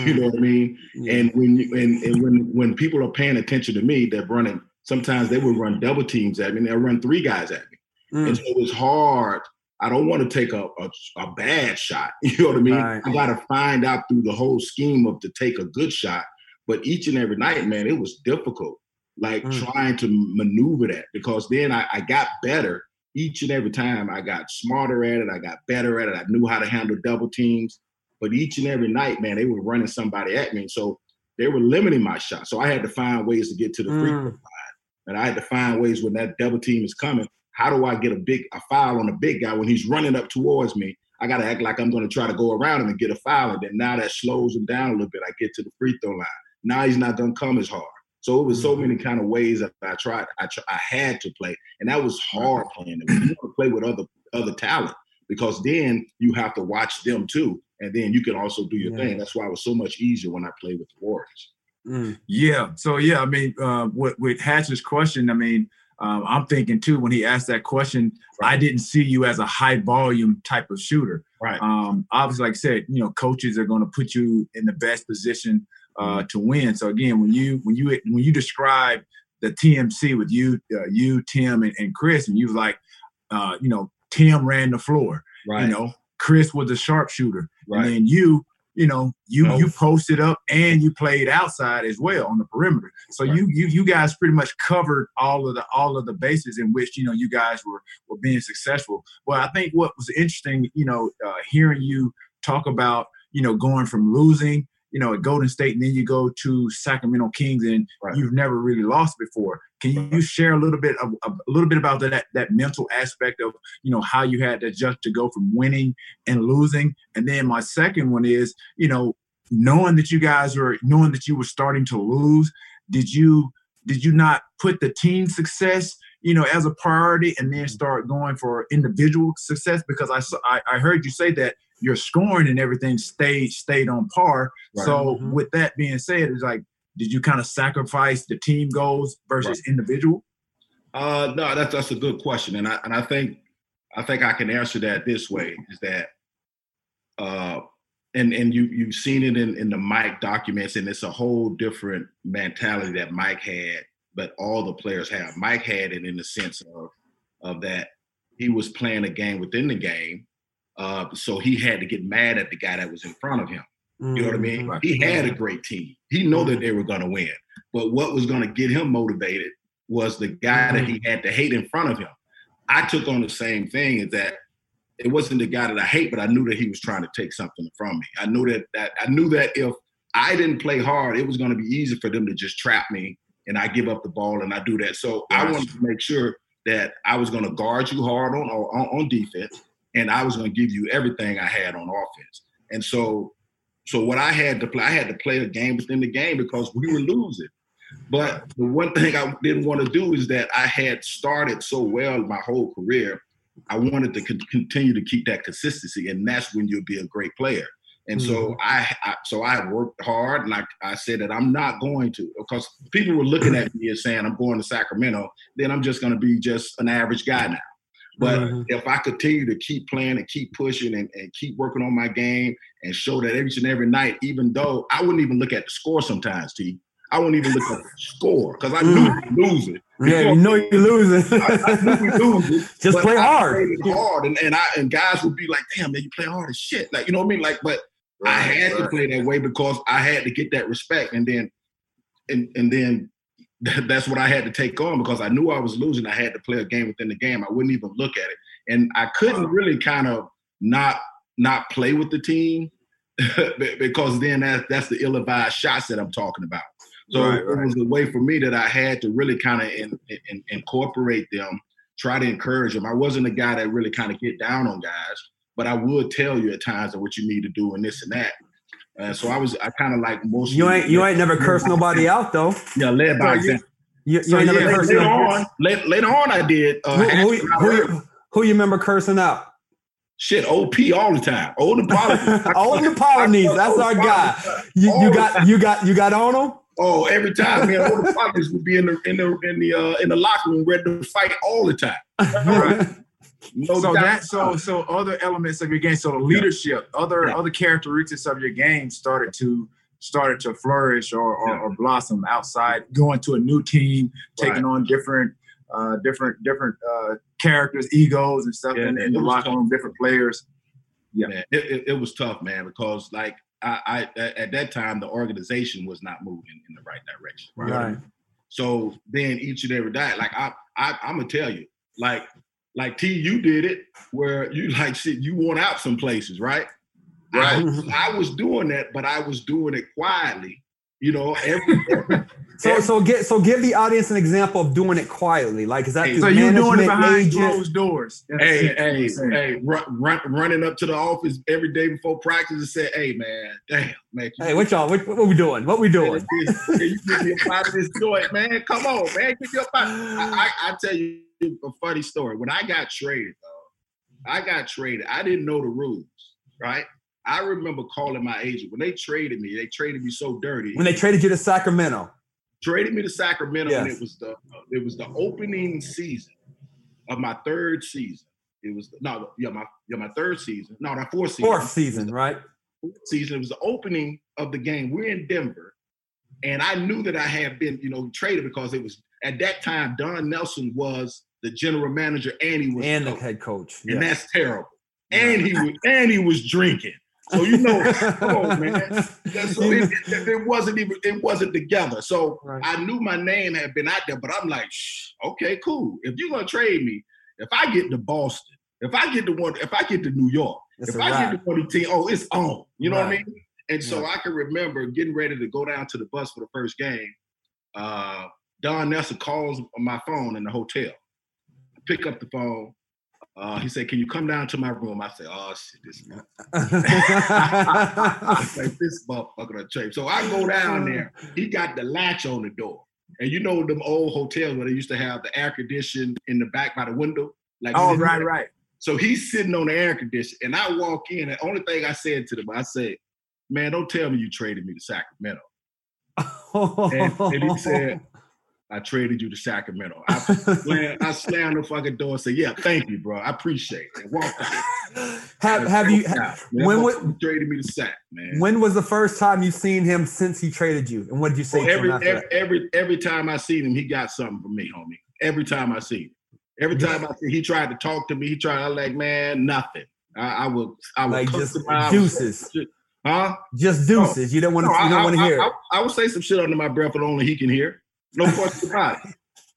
You know what I mean? Yeah. And when you and, and when when people are paying attention to me, they're running. Sometimes they will run double teams at me. They'll run three guys at me, mm-hmm. and so it's hard I don't want to take a, a, a, bad shot. You know what I mean? Right. I got to find out through the whole scheme of to take a good shot. But each and every night, man, it was difficult, like mm. trying to maneuver that because then I, I got better each and every time. I got smarter at it. I got better at it. I knew how to handle double teams. But each and every night, man, they were running somebody at me. So they were limiting my shot. So I had to find ways to get to the free throw mm. line. And I had to find ways when that double team is coming how do I get a big a foul on a big guy when he's running up towards me? I got to act like I'm going to try to go around him and get a foul, and then now that slows him down a little bit. I get to the free throw line. Now he's not going to come as hard. So it was so many mm-hmm. kind of ways that I tried. I tr- I had to play, and that was hard playing. You want to play with other other talent because then you have to watch them too, and then you can also do your yeah. thing. That's why it was so much easier when I played with the Warriors. Mm. Yeah. So yeah, I mean, uh, with, with Hatch's question, I mean, um, I'm thinking too when he asked that question, right. I didn't see you as a high volume type of shooter. Right. Um, obviously, like I said, you know, coaches are going to put you in the best position uh, mm-hmm. to win. So again, when you when you when you describe the TMC with you, uh, you Tim and, and, Chris, and you was like, uh, you know, Tim ran the floor. Right. You know, Chris was a sharpshooter, right. and then you you know, you you posted up and you played outside as well on the perimeter. So right. you you you guys pretty much covered all of the all of the bases in which you know you guys were were being successful. Well, I think what was interesting, you know, uh, hearing you talk about you know going from losing you know, at Golden State, and then you go to Sacramento Kings, and right. you've never really lost before. Can you share a little bit of, a little bit about that that mental aspect of you know how you had to adjust to go from winning and losing? And then my second one is you know knowing that you guys were knowing that you were starting to lose. Did you did you not put the team success you know as a priority and then mm-hmm. start going for individual success? Because I I, I heard you say that your scoring and everything stayed stayed on par. Right. So mm-hmm. with that being said, it's like, did you kind of sacrifice the team goals versus right. individual? Uh, no, that's that's a good question, and I and I think I think I can answer that this way: is that, uh, and and you you've seen it in in the Mike documents, and it's a whole different mentality that Mike had, but all the players have. Mike had it in the sense of of that he was playing a game within the game, uh, so he had to get mad at the guy that was in front of him. You know what I mean? Mm-hmm. He had a great team. He know that mm-hmm. they were going to win. But what was going to get him motivated was the guy that he mm-hmm. had to hate in front of him. I took on the same thing is that it wasn't the guy that I hate, but I knew that he was trying to take something from me. I knew that, that I knew that if I didn't play hard, it was going to be easy for them to just trap me and I give up the ball and I do that. So I wanted to make sure that I was going to guard you hard on, on on defense and I was going to give you everything I had on offense. And so, so what I had to play, I had to play a game within the game because we were losing. But the one thing I didn't want to do is that I had started so well my whole career. I wanted to continue to keep that consistency, and that's when you'll be a great player. And mm-hmm. so I, I, so I worked hard, and I, I said that I'm not going to because people were looking at me and saying I'm going to Sacramento. Then I'm just going to be just an average guy now. But mm-hmm. if I continue to keep playing and keep pushing and, and, keep working on my game and show that every and every night, even though I wouldn't even look at the score sometimes, T. I wouldn't even look at the score because I knew mm. we losing. Yeah, you know you're losing. I, I knew we losing. Just play hard. hard, and, and I and guys would be like, "Damn, man, you play hard as shit." Like you know what I mean? Like, but right, I had right. to play that way because I had to get that respect, and then and and then that's what I had to take on because I knew I was losing. I had to play a game within the game. I wouldn't even look at it, and I couldn't really kind of not not play with the team because then that, that's the ill-advised shots that I'm talking about. So right, right. it was a way for me that I had to really kind of in, in, incorporate them, try to encourage them. I wasn't a guy that really kind of get down on guys, but I would tell you at times that what you need to do and this and that. Uh, so I was I kind of like most. You ain't you ain't never cursed nobody out though. Yeah, led by example. You, you so ain't never yeah, cursed later on. Later, later on, I did. Uh, who, who, who, who, you remember cursing out? Shit, OP all the time. Old Napoleon. Old Napoleon. That's our guy. You, you got you got you got on him. Oh, every time, man, all the partners would be in the in the in the uh, in the locker room ready to fight all the time. Right. No so that so so other elements of your game, so the leadership, yeah. other yeah. other characteristics of your game started to started to flourish or, or, yeah. or blossom outside going to a new team, taking right. on different uh, different different uh, characters, egos and stuff in, in the locker room, different players. Yeah, man, it, it, it was tough, man, because like I, I, at that time the organization was not moving in the right direction. Right. right. So then each and every day, like I, I I'm gonna tell you, like like T, you did it where you like shit, you went out some places, right? Right. I, I was doing that, but I was doing it quietly. You know, every, every so so get so give the audience an example of doing it quietly. Like is that hey, so you doing it behind agent? closed doors? hey, hey, hey, run, run, running up to the office every day before practice and say, "Hey, man, damn, man." Hey, what y'all? What, what we doing? What we doing? Can you get me a out of this joint, man? Come on, man, get me up out. I, I, I tell you a funny story. When I got traded, though, I got traded. I didn't know the rules, right? I remember calling my agent when they traded me. They traded me so dirty. When they traded you to Sacramento. Traded me to Sacramento, yes. and it was the it was the opening season of my third season. It was no, yeah, my yeah, my third season. No, my fourth season. Fourth season, right? Fourth season. It was the opening of the game. We're in Denver, and I knew that I had been, you know, traded because it was at that time Don Nelson was the general manager and he was and the, the head coach, and yes. that's terrible. And he was and he was drinking. So you know, man. So it, it, it, wasn't even it wasn't together. So right. I knew my name had been out there, but I'm like, Shh, okay, cool. If you're gonna trade me, if I get to Boston, if I get to one, if I get to New York, it's if I get to one team, oh, it's on. You know right. what I mean? And so yeah. I can remember getting ready to go down to the bus for the first game. Uh, Don Nelson calls my phone in the hotel. I pick up the phone. Uh, he said, "Can you come down to my room?" I said, "Oh shit, this like this motherfucker a trade." So I go down there. He got the latch on the door, and you know them old hotels where they used to have the air conditioning in the back by the window. Like oh, right, there. right. So he's sitting on the air conditioner, and I walk in. And the only thing I said to them, I said, "Man, don't tell me you traded me to Sacramento." and, and he said, I traded you to Sacramento. I slammed, I slammed the fucking door and said, "Yeah, thank you, bro. I appreciate it." Walk out. Have Have you? Out, when was traded me to Sac, man? When was the first time you seen him since he traded you? And what did you say? Oh, well, every every, every every time I seen him, he got something from me, homie. Every time I see him, every time I see, he tried to talk to me. He tried. I like, man, nothing. I, I would I would like just juices. Huh? Just deuces. No, you don't want to. No, you don't want to hear. I, I, I, would say some shit under my breath, but only he can hear. No question about it.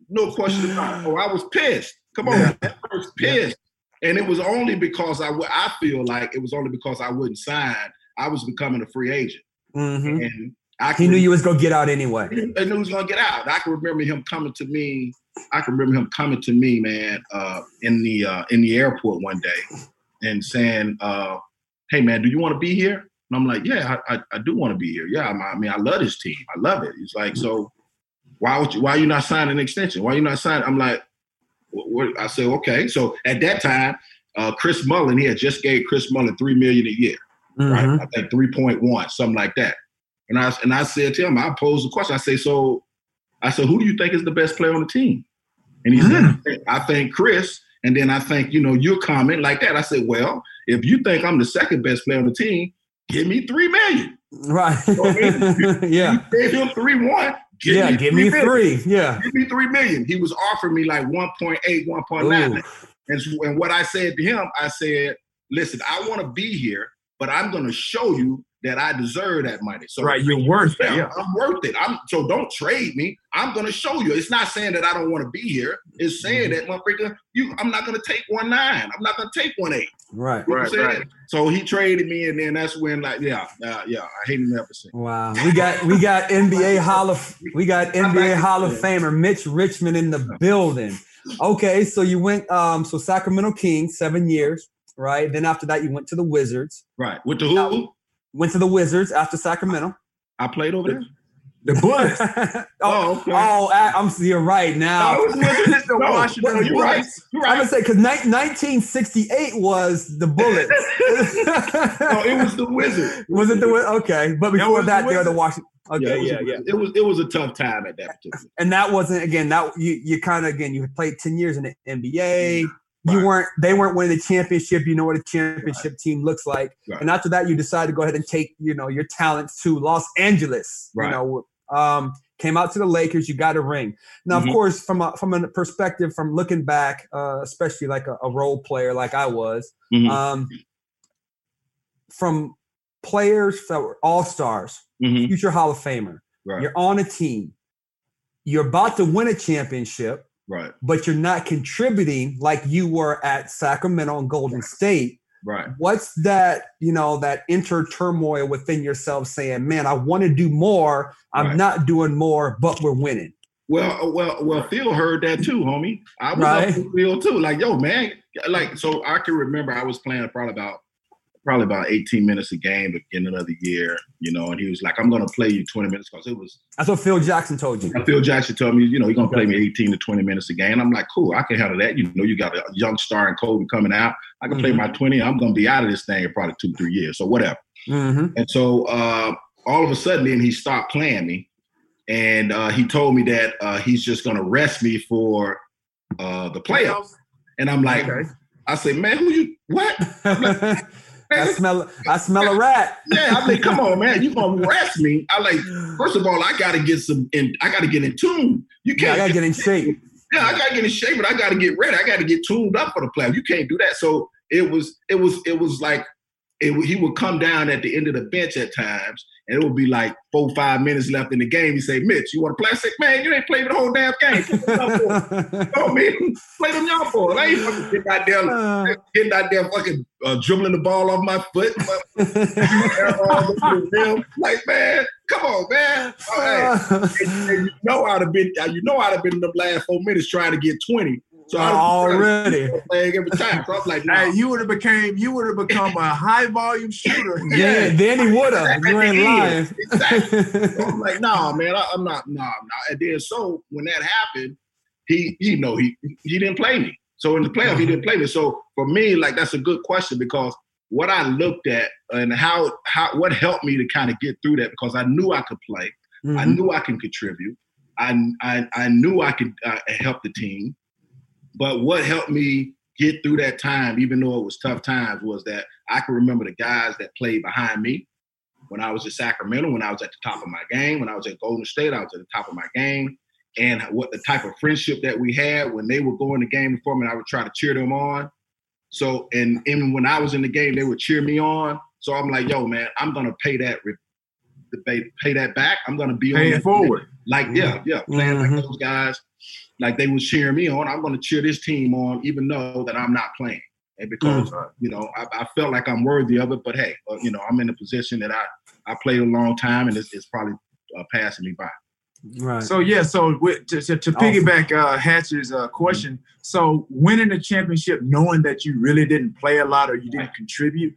No question about it. Oh, I was pissed. Come on, yeah. I was pissed. Yeah. And it was only because I, I feel like it was only because I wouldn't sign. I was becoming a free agent. Mm-hmm. And I he knew you was gonna get out anyway. I knew he was gonna get out. I can remember him coming to me. I can remember him coming to me, man, uh, in the uh, in the airport one day, and saying, uh, "Hey, man, do you want to be here?" And I'm like, "Yeah, I, I, I do want to be here. Yeah, I mean, I love this team. I love it." He's like, "So, why would you, why are you not signing an extension? Why are you not signing? I'm like, what, what? I said, okay. So at that time, uh, Chris Mullin, he had just gave Chris Mullin three million a year. mm-hmm. right? I think three point one, something like that. And I and I said to him, I posed a question. I say, so I said, who do you think is the best player on the team? And he mm-hmm. said, I think Chris. And then I think, you know, your comment like that. I said, well, if you think I'm the second best player on the team, give me three million. Right. So, I mean, yeah. You gave him three one. Give yeah, me give me three. Yeah. Give me three million. He was offering me like 1.8, 1.9. And, and what I said to him, I said, listen, I want to be here, but I'm going to show you that I deserve that money. So right, you're worth it. Yeah. I'm worth it. I'm so don't trade me. I'm gonna show you. It's not saying that I don't want to be here. It's saying mm-hmm. that motherfucker, you I'm not gonna take one nine. I'm not gonna take one eight. Right. Right, right. So he traded me, and then that's when like yeah, uh, yeah, I hate him ever since. Wow. We got we got NBA Hall of we got NBA Hall of Famer Mitch Richmond in the building. Okay, so you went um so Sacramento Kings seven years, right? Then after that you went to the Wizards. Right. With the who? Now, Went to the Wizards after Sacramento. I played over there. The Bullets. oh, oh, okay. oh, I'm you're right now. No, the no, Washington no, you're right. You're right. I'm gonna say because 1968 was the Bullets. no, it was the Wizard. Was it the Wizard? okay? But before that, the they're the Washington. Okay, yeah, yeah, yeah, It was it was a tough time at that particular. And that wasn't again that you you kind of again you played ten years in the NBA. You weren't. They weren't winning the championship. You know what a championship right. team looks like. Right. And after that, you decide to go ahead and take you know your talents to Los Angeles. You know, um, came out to the Lakers. You got a ring. Now, mm-hmm. of course, from a from a perspective from looking back, uh, especially like a, a, role player like I was, mm-hmm. um, from players that were all stars, mm-hmm. future Hall of Famer. You're on a team. You're about to win a championship Right. But you're not contributing like you were at Sacramento and Golden State. Right. What's that, you know, that inter turmoil within yourself saying, man, I want to do more. I'm right. not doing more, but we're winning. Well, uh, well, well, Phil heard that too, homie. I was right. up Phil too. Like, yo, man, like, so I can remember I was playing probably about probably about 18 minutes a game beginning of the year, you know, and he was like, I'm going to play you 20 minutes because it was. That's what Phil Jackson told you. Phil Jackson told me, you know, you're going to play me 18 to 20 minutes a game. I'm like, cool, I can handle that. You know, you got a young star and Kobe coming out. I can mm-hmm. play my 20. I'm going to be out of this thing in probably two, three years. So whatever. Mm-hmm. And so uh, all of a sudden, then he stopped playing me. And uh, he told me that uh, he's just going to rest me for uh, the playoffs. And I'm like, okay. I say, man, who you, what? I smell I smell a rat. Yeah, I mean, come on, man. You gonna arrest me. I like, first of all, I gotta get some in I gotta get in tune. You can't yeah, I gotta get in shape. Yeah, I gotta get in shape, but I gotta get ready. I gotta get tuned up for the playoff. You can't do that. So it was, it was, it was like it, he would come down at the end of the bench at times and it would be like four, five minutes left in the game. He say, Mitch, you want to play? I man, you ain't played the whole damn game. oh, man, play them y'all for. I ain't fucking getting out there, uh, getting out there fucking uh, dribbling the ball off my foot. like, man, come on, man. All right. and, and you know I'd have been, you know I'd have been in the last four minutes trying to get 20. So already playing every time. So I'm like, nah. hey, you would have became, you would have become a high volume shooter. yeah, then he would have. You ain't lying. Exactly. so I'm like, nah, man, I, am not, nah, nah. And then so when that happened, he, you know, he he didn't play me. So in the playoff, he didn't play me. So for me, like that's a good question because what I looked at and how how what helped me to kind of get through that because I knew I could play, mm-hmm. I knew I can contribute, I I, I knew I could uh, help the team. But what helped me get through that time, even though it was tough times, was that I can remember the guys that played behind me when I was in Sacramento, when I was at the top of my game, when I was at Golden State, I was at the top of my game, and what the type of friendship that we had when they were going in the game before me, I would try to cheer them on. So, and even when I was in the game, they would cheer me on. So I'm like, yo, man, I'm gonna pay that, pay, pay that back. I'm gonna be pay on it forward. Like, yeah, yeah, playing mm-hmm. like those guys like they was cheering me on, I'm going to cheer this team on, even though that I'm not playing. And because mm. you know, I, I, felt like I'm worthy of it. But hey, uh, you know, I'm in a position that I I played a long time, and it's, it's probably uh, passing me by. Right. So yeah. So with, to, to, to piggyback uh, Hatcher's uh, question, mm-hmm. so winning the championship, knowing that you really didn't play a lot or you didn't contribute,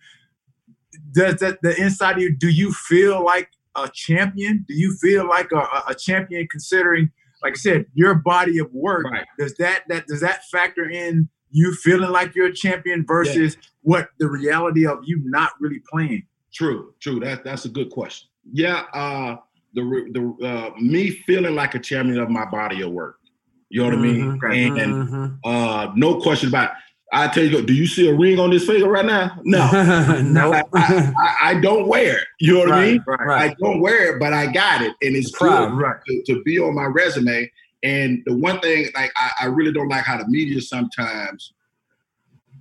does that the inside of you? Do you feel like a champion? Do you feel like a, a champion considering like I said, your body of work right. does that that does that factor in you feeling like you're a champion versus yeah. what the reality of you not really playing? True, true. That that's a good question. Yeah, uh, the the uh, me feeling like a champion of my body of work. You know what mm-hmm. I mean? And mm-hmm. uh, no question about. It. I tell you, do you see a ring on this finger right now? No, no, I, I, I, don't wear it. You know what right, I mean? Right. I don't wear it, but I got it, and it's Proud, right. to, to, be on my resume. And the one thing, like, I, I, really don't like how the media sometimes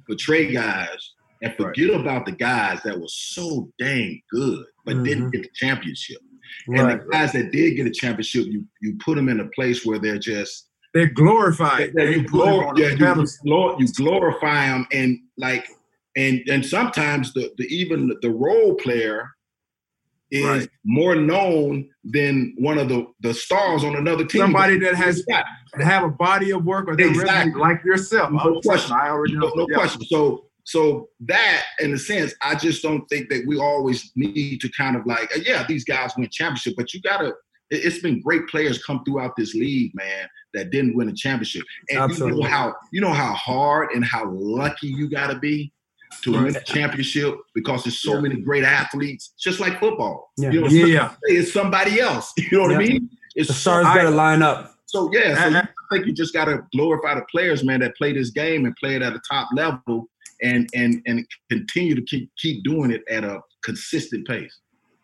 portray guys and forget about the guys that were so dang good but mm-hmm. didn't get the championship. And the guys that did get a championship, you you put them in a place where they're just they're glorified. Yeah, you, glor- yeah, you, you, you, glorify them, and like, and and sometimes the, the even the role player is right. more known than one of the the stars on another team. Somebody that has yeah. have a body of work or they exactly. like yourself. No question. I already know. No, no yeah. question. So so that, in a sense, I just don't think that we always need to kind of like, yeah, these guys win championship, but you gotta. It's been great players come throughout this league, man, that didn't win a championship. And Absolutely. you know how you know how hard and how lucky you got to be to right. win a championship because there's so yeah. many great athletes, just like football. Yeah, you know, yeah. It's somebody else. You know what yeah. I mean? It's the stars got to line up. So yeah, so uh-huh. I, I think you just got to glorify the players, man, that play this game and play it at a top level, and and and continue to keep keep doing it at a consistent pace.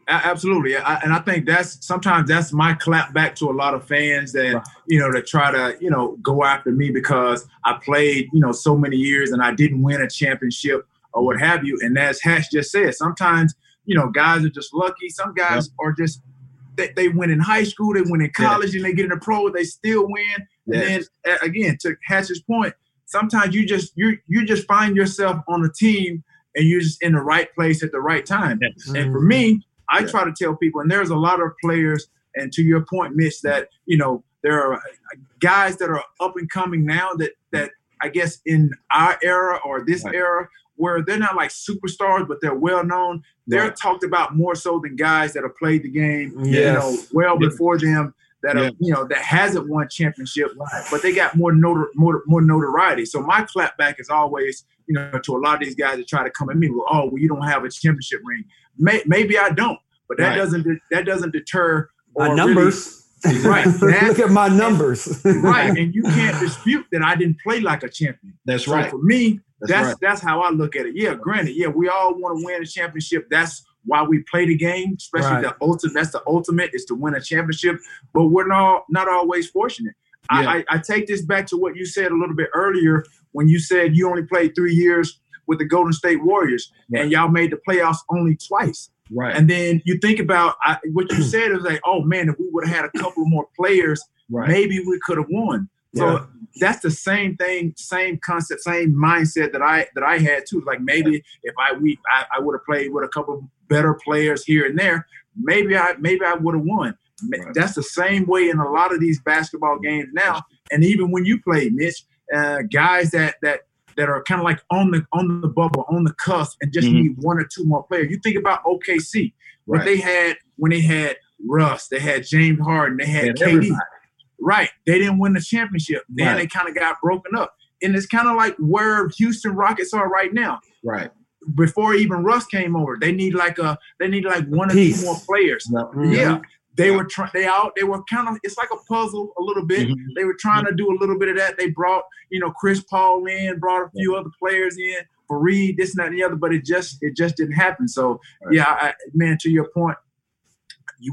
Absolutely, I, and I think that's sometimes that's my clap back to a lot of fans that right. you know that try to you know go after me because I played you know so many years and I didn't win a championship or what have you. And as Hatch just said, sometimes you know guys are just lucky. Some guys yep. are just they, they win in high school, they win in college, and they get in the pro, they still win. And then again, to Hatch's point, sometimes you just you you just find yourself on a team and you're just in the right place at the right time. And for me, I yeah. try to tell people, and there's a lot of players, and to your point, Mitch, that you know there are uh, guys that are up and coming now that that I guess in our era or this right. era where they're not like superstars, but they're well known. They're right. talked about more so than guys that have played the game, yes. you know, well before them that are, you know, that hasn't won championship, but they got more notor- more more notoriety. So my clapback is always, you know, to a lot of these guys that try to come at me, well, oh, well, you don't have a championship ring. May- maybe I don't, but that right. doesn't that doesn't deter my numbers. Really, right. That, Look at my numbers. right. And you can't dispute that I didn't play like a champion. That's so right. For me, that's that's, right. that's, how I look at it. Yeah, granted, yeah, we all want to win a championship. That's why we play the game, especially right. the ultimate. That's the ultimate is to win a championship. But we're not not always fortunate. Yeah. I, I, I take this back to what you said a little bit earlier when you said you only played three years with the Golden State Warriors right. and y'all made the playoffs only twice. Right. And then you think about I, what you said is like, oh man, if we would have had a couple more players, right. maybe we could have won. So yeah. that's the same thing, same concept, same mindset that I that I had too. Like maybe if I we I, I would have played with a couple better players here and there, maybe I maybe I would have won. Right. That's the same way in a lot of these basketball games now. And even when you play, Mitch, uh, guys that that that are kind of like on the on the bubble, on the cusp, and just mm-hmm. need one or two more players. You think about OKC, what right. they had when they had Russ, they had James Harden, they had KD. Everybody. Right. They didn't win the championship. Then right. they kind of got broken up. And it's kind of like where Houston Rockets are right now. Right. Before even Russ came over, they need like a they need like one or two more players. Mm-hmm. Yeah. They were trying. They out. They were kind of. It's like a puzzle a little bit. Mm-hmm. They were trying to do a little bit of that. They brought, you know, Chris Paul in, brought a few yeah. other players in, Faried, this and that and the other, but it just it just didn't happen. So right. yeah, I, man, to your point,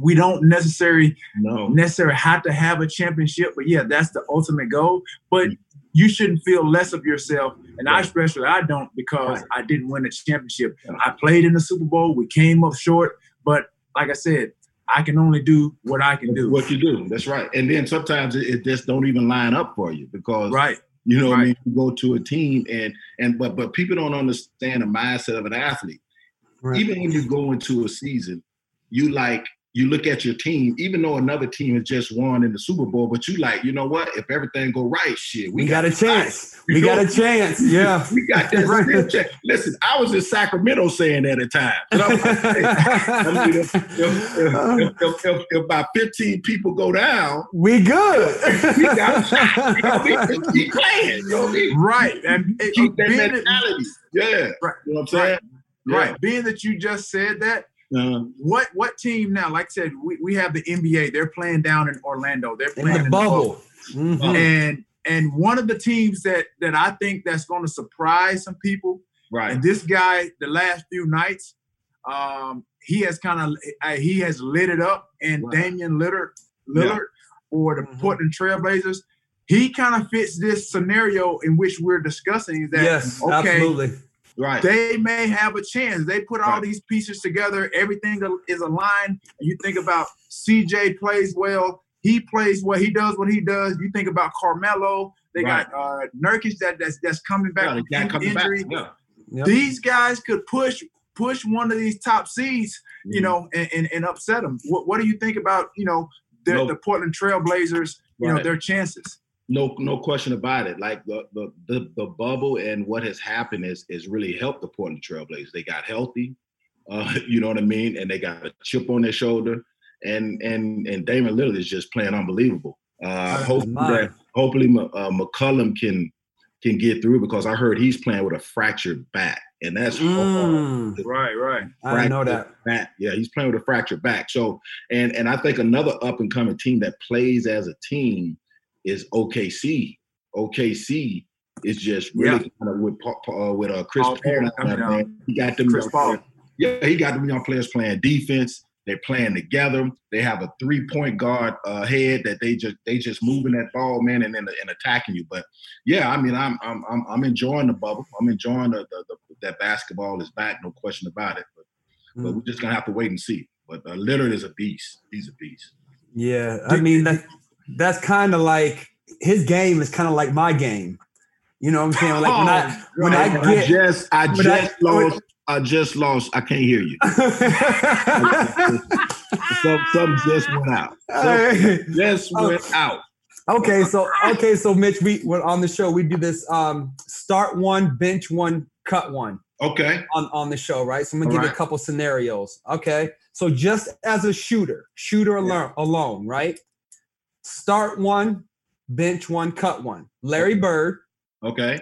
we don't necessarily no. necessarily have to have a championship, but yeah, that's the ultimate goal. But you shouldn't feel less of yourself, and I especially I don't because right. I didn't win a championship. I played in the Super Bowl, we came up short, but like I said, I can only do what I can do. What you do, that's right. And then sometimes it, it just don't even line up for you because right. You know, right. I mean, you go to a team and and but but people don't understand the mindset of an athlete. Right. Even when you go into a season, you like you look at your team, even though another team has just won in the Super Bowl, but you like, you know what? If everything go right, shit, we, we got, got, a chance. We got a chance. Yeah, we got this. right. Listen, I was in Sacramento saying that at times. I mean, if, if, if, if, about fifteen people go down, we good. we got a shot. You know, we keep playing. You know mean? Right, and keep that mentality. Yeah, right. You know what I'm saying? Right Yeah. Right. Being that you just said that, Uh, what what team now? Like I said, we, we have the NBA. They're playing down in Orlando. They're playing In playing the bubble. Mhm. And and one of the teams that that I think that's going to surprise some people, right. and this guy, the last few nights, um, he has kind of uh, he has lit it up. And Right. Damian Lillard, Lillard, for the Mhm. Portland Trailblazers, he kind of fits this scenario in which we're discussing. That yes, okay, absolutely. Right. they may have a chance. They put all Right. these pieces together, everything is aligned. And you think about CJ plays well, he plays well, he does what he does. You think about Carmelo, they got uh Nurkic that that's that's coming back yeah, from the guy back. injury. Yeah. Yep. These guys could push push one of these top seeds, you Mhm. know, and, and, and upset them. What, what do you think about you know the, No. the Portland Trailblazers? You know their chances. No, no question about it. Like the, the the the bubble and what has happened is is really helped the Portland Trailblazers. They got healthy, uh, you know what I mean, and they got a chip on their shoulder. And and and Damian Lillard is just playing unbelievable. Uh, hopefully, that, hopefully uh, McCollum can can get through because I heard he's playing with a fractured back, and that's hard. Mm, Right, right. I know that. back. Yeah, he's playing with a fractured back. So, and and I think another up and coming team that plays as a team is OKC. OKC is just really kind of with uh, with uh, Chris Paul Paul. Pierce now, coming man. He got them. Chris young Paul. Yeah, he got them young players playing defense. They're playing together. They have a three point guard uh, head that they just they just moving that ball, man, and and, and attacking you. But yeah, I mean, I'm I'm I'm, I'm enjoying the bubble. I'm enjoying the, the, the that basketball is back, no question about it. But but Mm. we're just gonna have to wait and see. But uh, Lillard is a beast. He's a beast. Yeah, I mean that that's kind of like his game is kind of like my game. You know what I'm saying? Like when I when I I get just I just I- lost. I just lost. I can't hear you. Some some just went out. Some just Oh. went out. okay, so okay, so Mitch, we we're on the show. We do this um start one, bench one, cut one Okay. on on the show, right? So I'm gonna All give you a couple scenarios. Okay, so just as a shooter, shooter alone, alone, right? Start one, bench one, cut one. Larry Bird, Okay.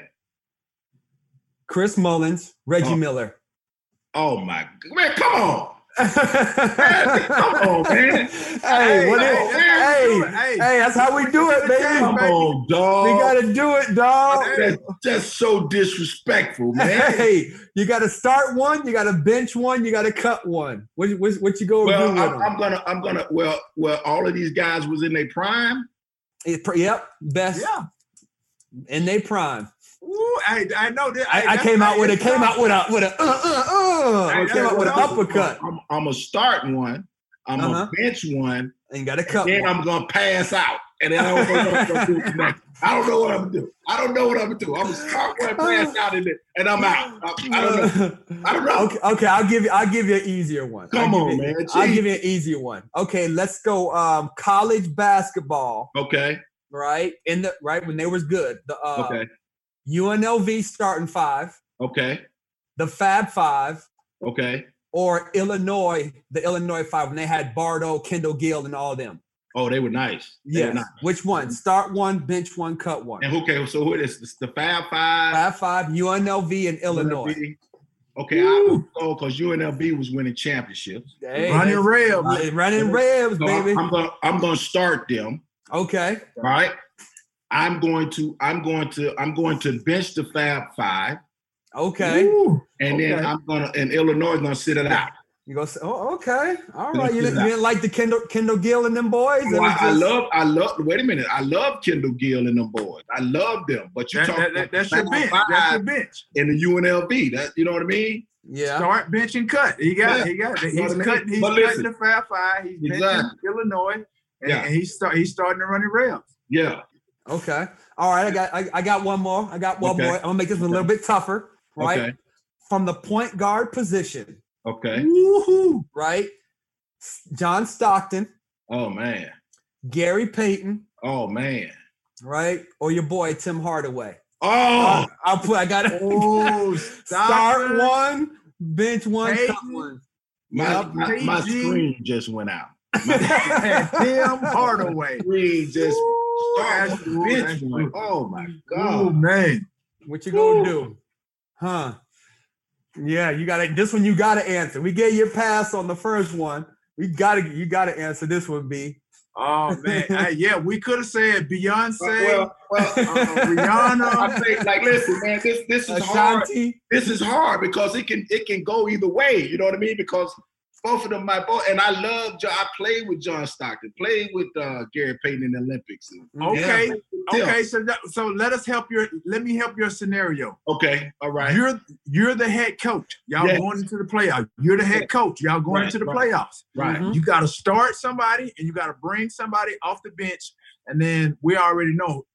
Chris Mullins, Reggie Oh. Miller. Oh my man, come on. come on, man. Hey, what hey, is- that's how we do hey, it. Hey. hey, that's how we do it, baby. Come on, dog. We gotta do it, dog. that's, that's so disrespectful, man. Hey, you got to start one, you got to bench one, you got to cut one. What, what, what you go well, do with I'm? I'm gonna, I'm gonna. Well, well, all of these guys was in their prime. It yep, best Yeah. in they prime. Ooh, I, I know that. I, I came out with it. Came out with a with a uh uh uh. I came out with an uppercut, I'm, I'm gonna start one. I'm Uh-huh. gonna bench one. And got to cut then one. I'm gonna pass out, and then I don't know what I'm gonna do next. I don't know what I'm gonna do. I don't know what I'm gonna do. I'm gonna pass out, and, then, and I'm out. I, I don't know. I don't know. Okay, okay, I'll give you. I'll give you an easier one. Come on, you, man. I'll give you an easier one. Okay, let's go. Um, college basketball, Okay. right? In the right when they was good. The uh, Okay. UNLV starting five, Okay. the Fab Five, Okay. Or Illinois, the Illinois Five when they had Bardo, Kendall Gill, and all them. Oh, they were nice. They were nice. Which one? Start one, bench one, cut one. And okay, so who is this? The Fab Five. Fab Five, UNLV, and Illinois. UNLV. Okay, I would go because UNLV was winning championships. Hey, Running that's- rail. uh, running Rebs, So baby. I'm gonna I'm gonna start them. Okay. All right. I'm going to I'm going to I'm going to bench the Fab Five, Okay. Ooh, and then I'm gonna and Illinois is gonna sit it out. You go say, oh, okay. All right. You didn't, you didn't like the Kendall Kendall Gill and them boys? It Oh, was I, I love I love wait a minute I love Kendall Gill and them boys I love them but you that, talk that, that, that's your bench. That's your bench. in the UNLV that you know what I mean Yeah. Start bench and cut. He got Yeah. He got it. You know He's I mean? cutting. He's But cutting listen. the Fab Five. He's benching Exactly. Illinois, and, Yeah. and he's start. He's starting to run the rails. yeah Okay. All right. I got I, I got one more. I got one Okay. more. I'm gonna make this one a little bit tougher, right? okay From the point guard position, okay Woohoo! right? John Stockton, oh man Gary Payton, oh man right? Or your boy Tim Hardaway. oh uh, I'll put I got to Oh, start one, bench one, cut Payton. one. my, Yep. my, my screen just went out and Tim Hardaway. screen just Ooh, start that's one, cool, bench one. oh my god. Oh man. What you gonna Woo. do? Huh? Yeah, you got to. This one you got to answer. We gave you a pass on the first one. We got to. You got to answer this one, B. Oh man, I, yeah, we could have said Beyonce, Well, well, uh, Rihanna. I think like listen, man, this this is hard. This is hard because it can it can go either way. You know what I mean? Because both of them, my boy, and I love. John, I played with John Stockton, played with uh, Gary Payton in the Olympics. and- Okay, Yeah. okay. So that, so let us help your. Let me help your scenario. Okay. All right. You're you're the head coach. Y'all Yes. going into the playoffs. You're the head coach. Y'all going Right, into the right. playoffs. right. Mhm. You got to start somebody, and you got to bring somebody off the bench, and then we already know.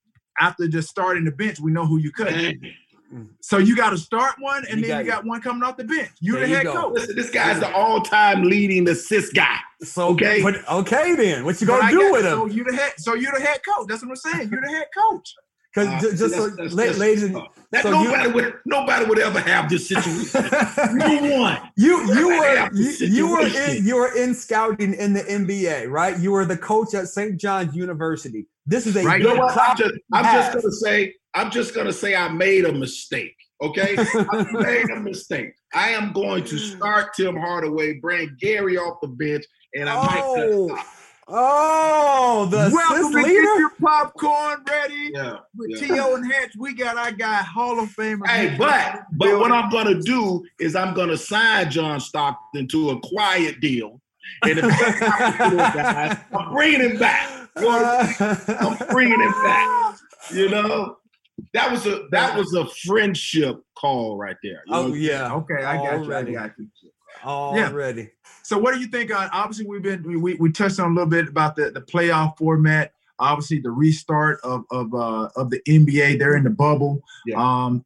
After just starting the bench, we know who you cut. So you got to start one, and You then you got- got one coming off the bench. You're There the head go. coach. Listen, this guy's the all-time leading assist guy. So Okay. but, okay then. What you gonna I do got- with So him? you the head. So you're the head coach. That's what I'm saying. You're the head coach. Because Uh, just that's- so, that's- that's- ladies and That So you- nobody would nobody would ever have this situation. no one. You you were you, you were in you were in scouting in the NBA, right? You were the coach at St. John's University. This is a Right. You know what? I'm just, I'm just gonna say, I'm just gonna say I made a mistake. Okay, I made a mistake. I am going to start Tim Hardaway, bring Gary off the bench, and I might. Oh, oh, the Welcome assist to get your popcorn ready. Yeah. With yeah. T.O. and Hatch, we got our guy Hall of Famer. Hey, but but what I'm gonna do is I'm gonna sign John Stockton to a quiet deal, and if guys, I'm bringing him back. You know what I mean? I'm bringing him back. You know, that was a that was a friendship call right there. You Oh know? yeah, Okay, I got you. I Already. got you. already. So, what do you think? On obviously, we've been we, we, we touched on a little bit about the, the playoff format. Obviously, the restart of of uh, of the NBA. They're in the bubble. Yeah. Um,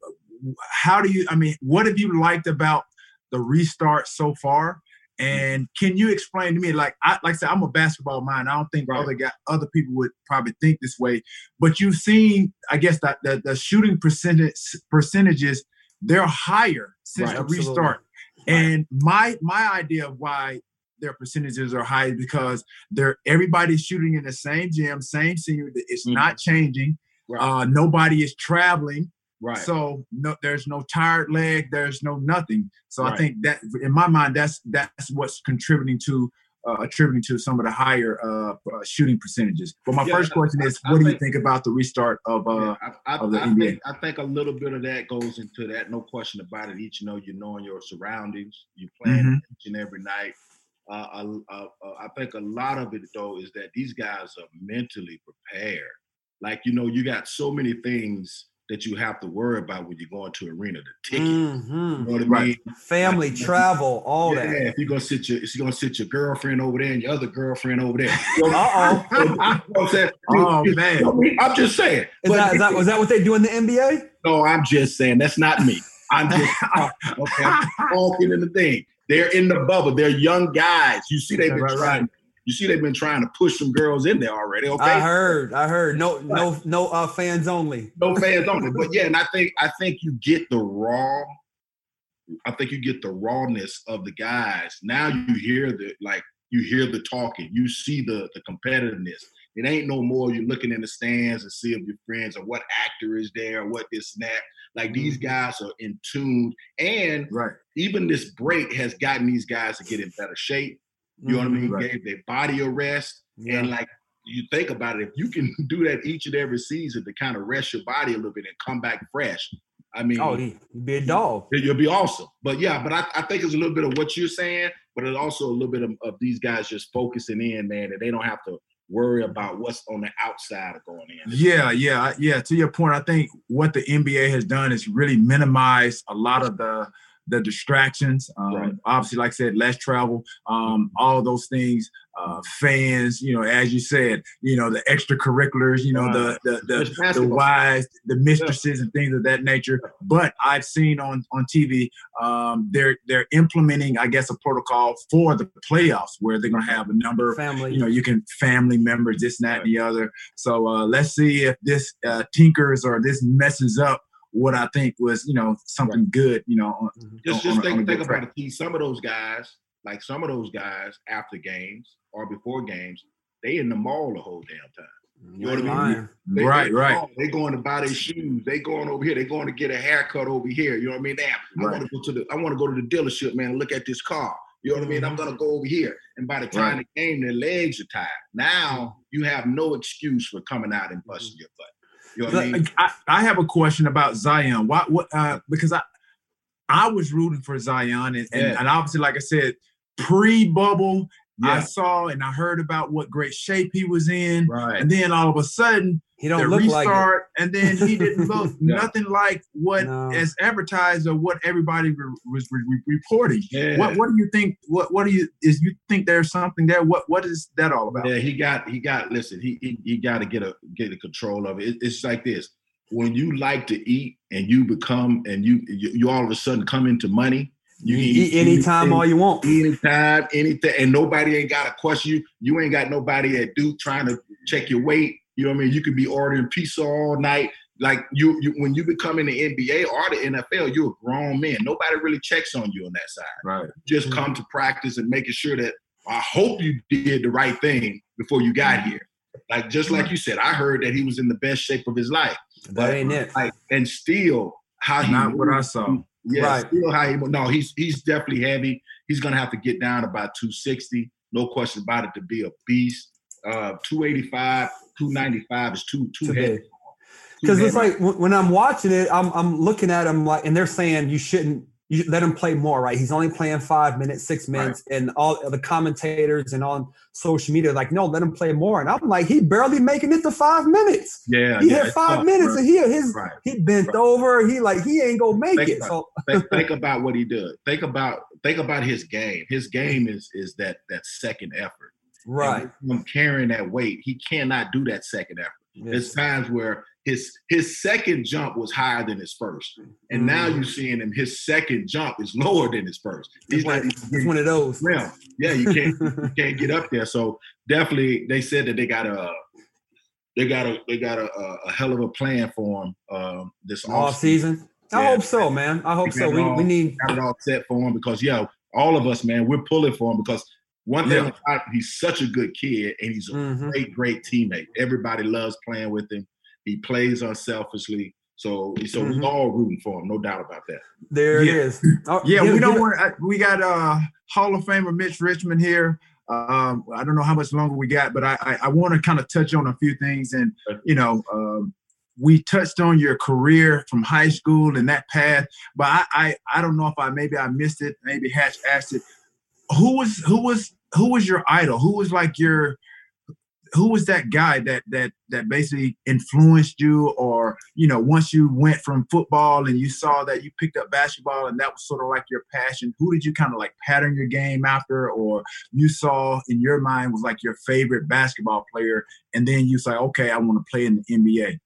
how do you? I mean, what have you liked about the restart so far? And can you explain to me, like I like I said, I'm a basketball mind. I don't think Right. other guy, other people would probably think this way. But you've seen, I guess, that the, the shooting percentage percentages they're higher since Right, the absolutely. restart. And my my idea of why their percentages are high is because they're everybody's shooting in the same gym, same senior. It's Mhm. not changing. Right. Uh, nobody is traveling. Right. So no, there's no tired leg. There's no nothing. So I think that in my mind, that's that's what's contributing to uh, attributing to some of the higher uh, uh, shooting percentages. But my Yeah, first question is, I what do you think- think about the restart of? Uh, Yeah, I, I, of the I NBA. think I think a little bit of that goes into that. No question about it. Each you know, you knowing your surroundings, you playing Mhm. each and every night. Uh, uh, uh, uh, I think a lot of it though is that these guys are mentally prepared. Like you know, you got so many things that you have to worry about when you go into arena. The ticket, you Mhm. know what I mean? Family, travel, all yeah, that. Yeah, if you're gonna sit your, if you're gonna sit your girlfriend over there and your other girlfriend over there. Uh oh. I'm saying? oh You- man, I'm just saying. Is that, is that was that what they do in the NBA? No, I'm just saying that's not me. I'm just okay, I'm talking in the thing. They're in the bubble. They're young guys. You see, they've been Right, right. You see, they've been trying to push some girls in there already. Okay, I heard. I heard. No, no, no. Uh, fans only. no fans only. But yeah, and I think I think you get the raw. I think you get the rawness of the guys. Now you hear the like you hear the talking. You see the the competitiveness. It ain't no more you're looking in the stands and see if your friends or what actor is there or what this and that. Like these guys are in tune, and right, even this break has gotten these guys to get in better shape. You know what I mean? Right. Gave their body a rest. Yeah. And like you think about it, if you can do that each and every season to kind of rest your body a little bit and come back fresh, I mean, Oh, be a dog. you'll be awesome. But yeah, but I, I think it's a little bit of what you're saying, but it's also a little bit of, of these guys just focusing in, man, that they don't have to worry about what's on the outside of going in. Yeah, yeah, yeah. To your point, I think what the NBA has done is really minimize a lot of the the distractions. Um, Right. Obviously, like I said, less travel, um, all those things. Uh, fans, you know, as you said, you know, the extracurriculars, you know, the the the, the wives, the mistresses, and things of that nature. But I've seen on on TV, um, they're they're implementing, I guess, a protocol for the playoffs where they're going to have a number of Family. you know, you can family members, this, and that, and the other. So uh, let's see if this uh, tinkers or this messes up what I think was, you know, something good, you know. on- Mhm. Just on- just on on a think, think about it. T. Some of those guys, like some of those guys after games or before games, they in the mall the whole damn time. You know what I mean? They, right, they, right. Oh, they going to buy their shoes. They going over here. They going to get a haircut over here. You know what I mean? Damn, I Right. want to go to the. I want to go to the dealership, man. And look at this car. You know what I mean? I'm gonna go over here. And by the time Right. the game, their legs are tired. Now you have no excuse for coming out and busting your butt. You know what I mean? I, I have a question about Zion. Why? What? Uh, because I I was rooting for Zion, and, and, Yeah. and obviously, like I said, pre-bubble, I saw and I heard about what great shape he was in, Right. and then all of a sudden, He the don't look like it. restart, and then he didn't look Yeah. nothing like what No. as advertised or what everybody re- was re- re- reporting. Yeah. What What do you think? What What do you is you think there's something there? What What is that all about? Yeah, he got he got listen, he he, he got to get a get a control of it. it. It's like this. When you like to eat and you become and you you, you all of a sudden come into money, You can eat anytime all you want. anytime, anything, and nobody ain't got to question you. You ain't got nobody at Duke trying to check your weight. You know what I mean? You could be ordering pizza all night. Like you, you when you become in the NBA or the NFL, you're a grown man. Nobody really checks on you on that side. Right. Just come to practice and making sure that I hope you did the right thing before you got here. Like just like you said, I heard that he was in the best shape of his life. That ain't it. Like and still how he Not what I saw. yeah, Right. still how he no, he's he's definitely heavy. He's gonna have to get down about 260, no question about it, to be a beast. Uh 285, 295 is too too Today. heavy. Because it's like when I'm watching it, I'm I'm looking at him like, and they're saying you shouldn't you should let him play more, right? He's only playing five minutes, six minutes, and all the commentators and on social media are like, no, let him play more. And I'm like, he barely making it to five minutes. yeah, He yeah, had five tough, minutes, bro. and he his Right. he bent Right. over. He like he ain't gonna make Think it. about So think, think about what he did. Think about think about his game. His game is is that that second effort. Right, Him carrying that weight, he cannot do that second effort. There's times where his his second jump was higher than his first, and now Mm. you're seeing him. His second jump is lower than his first. He's like one of those. yeah, yeah. You can't you can't get up there. So definitely, they said that they got a they got a they got a, a, a hell of a plan for him um, this Off season. I Yeah. hope so, man. I hope so. We, all. we need got it all set for him because yeah, all of us, man, we're pulling for him because one thing Yeah. about him, he's such a good kid and he's a Mhm. great, great teammate. Everybody loves playing with him. He plays unselfishly. So, so Mhm. we're all rooting for him, no doubt about that. there Yeah. it is. Oh, Yeah, get- we don't get- want. I- We got uh Hall of Famer Mitch Richmond here. Um, I don't know how much longer we got, but I I, I want to kind of touch on a few things, and you know, um, we touched on your career from high school and that path, but I I, I don't know if I maybe I missed it. Maybe Hatch asked it. Who was who was who was your idol? Who was like your who was that guy that that that basically influenced you or you know once you went from football and you saw that you picked up basketball and that was sort of like your passion who did you kind of like pattern your game after or you saw in your mind was like your favorite basketball player and then you say okay i want to play in the nba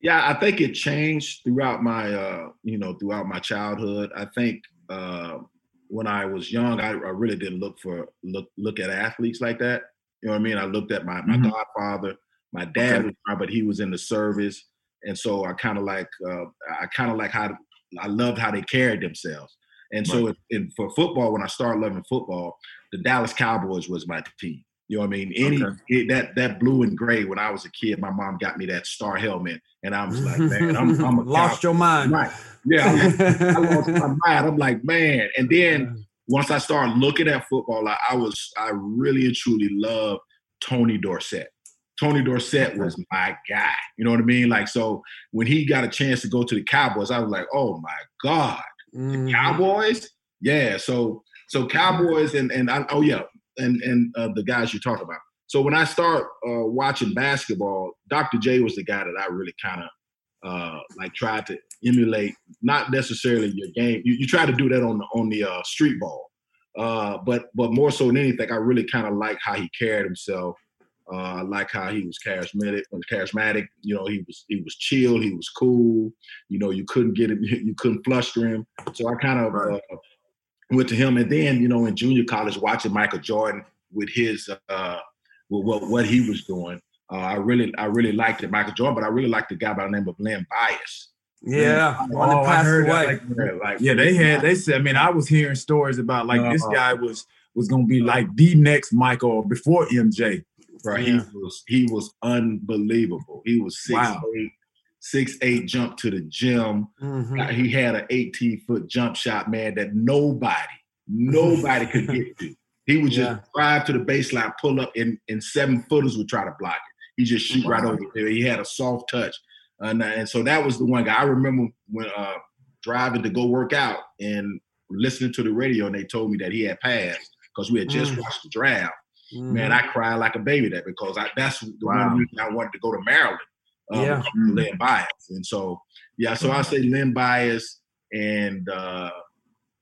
Yeah, I think it changed throughout my, uh, you know, throughout my childhood. I think uh, when I was young, I, I really didn't look for look look at athletes like that. You know what I mean? I looked at my my Mhm. godfather. My dad Okay. was, but he was in the service, and so I kind of like uh, I kind of like how I loved how they carried themselves. And so, in, in, for football, when I started loving football, the Dallas Cowboys was my team. You know what I mean? Any Okay. it, that that blue and gray. When I was a kid, my mom got me that star helmet, and I was like, man, I'm, I'm a lost your mind. Right. Yeah, I, lost my mind. I'm like, man. And then once I started looking at football, I, I was I really and truly loved Tony Dorsett. Tony Dorsett was my guy. You know what I mean? Like, so when he got a chance to go to the Cowboys, I was like, oh my God, Mhm. Cowboys? Yeah. So so Cowboys and and I, oh yeah, and and uh, the guys you talk about. So when I start uh, watching basketball, Dr. J was the guy that I really kind of uh, like tried to emulate. Not necessarily your game. You, you try to do that on the on the uh, street ball, uh, but but more so than anything, I really kind of like how he carried himself. Uh, I like how he was charismatic. Charismatic, you know, he was he was chill. He was cool. You know, you couldn't get him. You couldn't fluster him. So I kind of Right. uh, went to him, and then you know, in junior college, watching Michael Jordan with his uh, with what what he was doing, uh, I really I really liked it, Michael Jordan. But I really liked the guy by the name of Len Bias. Yeah, one that Oh, I heard that, like, Yeah, like yeah they had they said i mean i was hearing stories about like this Uh-huh. guy was was gonna be like the next michael before mj Right. Yeah. He was he was unbelievable. He was six Wow. eight, six eight, jump to the gym. Mhm. Uh, He had an 18 foot jump shot, man, that nobody, nobody could get to. He would just Yeah. drive to the baseline, pull up, and, and seven footers would try to block it. He just shoot right over there. He had a soft touch. And, uh, and so that was the one guy. I remember when uh, driving to go work out and listening to the radio, and they told me that he had passed because we had just Mm. watched the draft. Mhm. Man, I cried like a baby that because I, that's the Wow. one reason I wanted to go to Maryland. Um, Yeah. Len Bias. And so, yeah, so I say Len Bias and uh,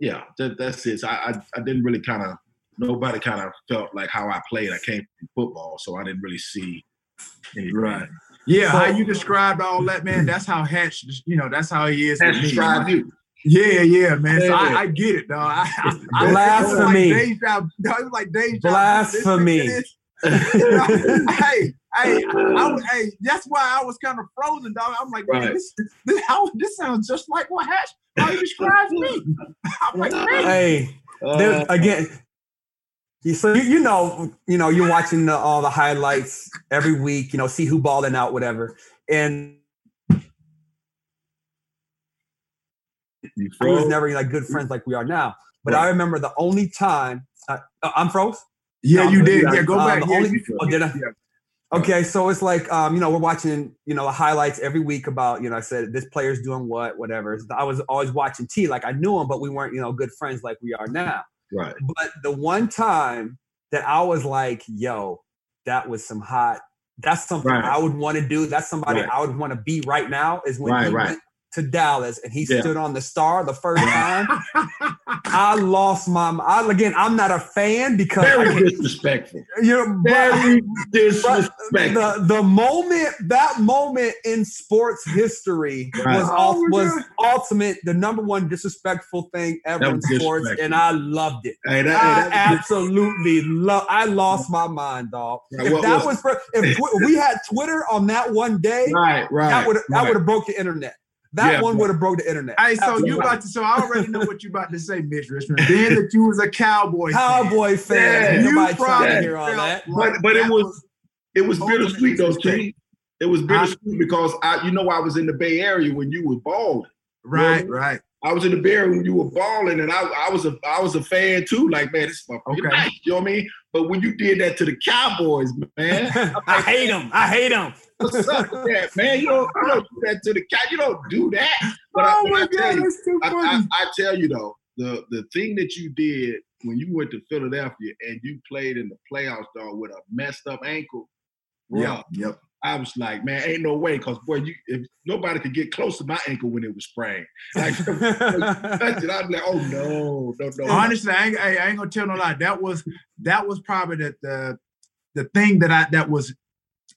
yeah, that, that's it. So I, I, I didn't really kind of, nobody kind of felt like how I played. I came from football, so I didn't really see. Right. Yeah, So- how you described all that, man. That's how Hatch, you know, that's how he is. That's with me. describe you. Yeah, yeah, man. So I, I get it, dog. I, I, I, Blasphemy. It was like deja, dog, it was like deja. vu. Blasphemy. This, this, this. hey, hey, I, was- hey, that's why I was kind of frozen, dog. I'm like, man, Right. this, this, how, this sounds just like what Hatch, how he describes me. I'm like, man. Hey, there, Uh, again. So you, you know, you know, you're watching the, all the highlights every week. You know, see who balling out, whatever. And you we was never like good friends like we are now. But I remember the only time uh, I'm froze. Yeah, No, you did. yeah, Yeah, go um, back. the Yeah, only- oh, did I? yeah. Okay, so it's like um, you know, we're watching, you know, the highlights every week about, you know, I said this player's doing what, whatever. I was always watching T, like I knew him, but we weren't, you know, good friends like we are now. Right. But the one time that I was like, yo, that was some hot, that's something Right. I would want to do. That's somebody Right. I would want to be right now is when Right, he right. went to Dallas and he Yeah. stood on the star the first time. I lost my I, again, I'm not a fan because Very can't- disrespectful. you know, Very but disrespectful. the the moment that moment in sports history Right. was Oh was God. ultimate the number one disrespectful thing ever in sports, and I loved it. Hey, that, I hey, that- absolutely love. I lost my mind, dog. Right, If what that was- was for, if tw- we had Twitter on that one day, right, right. that would that right. would have broke the internet. That Yeah, one would have broke the internet. Hey, so Absolutely. you about to? So I already know what you about to say, Mitch Richmond. Being that you was a cowboy, fan, Cowboy fans. Yeah, you trying to probably hear all that. like But- but it that was- It was Ultimate bittersweet though, disrespect. T. It was bittersweet because I, you know, I was in the Bay Area when you were balling. right, right. I was in the Bay Area when you were balling, and I, I was a, I was a fan too. Like, man, this is my Okay. nice. You know what I mean? But when you did that to the Cowboys, man, I hate them. I hate him. What's up with that, man? You don't, you don't do that to the cat. You don't do that. But I, oh but my I tell god, you, that's too I, funny. I, I tell you though, the the thing that you did when you went to Philadelphia and you played in the playoffs, dog, with a messed up ankle, bro, yep, yep. I was like, man, ain't no way, cause boy, you if nobody could get close to my ankle when it was sprained. Like, I'd be like, oh no, no, no. Honestly, I ain't, I ain't gonna tell no lie. That was that was probably the the, the thing that I that was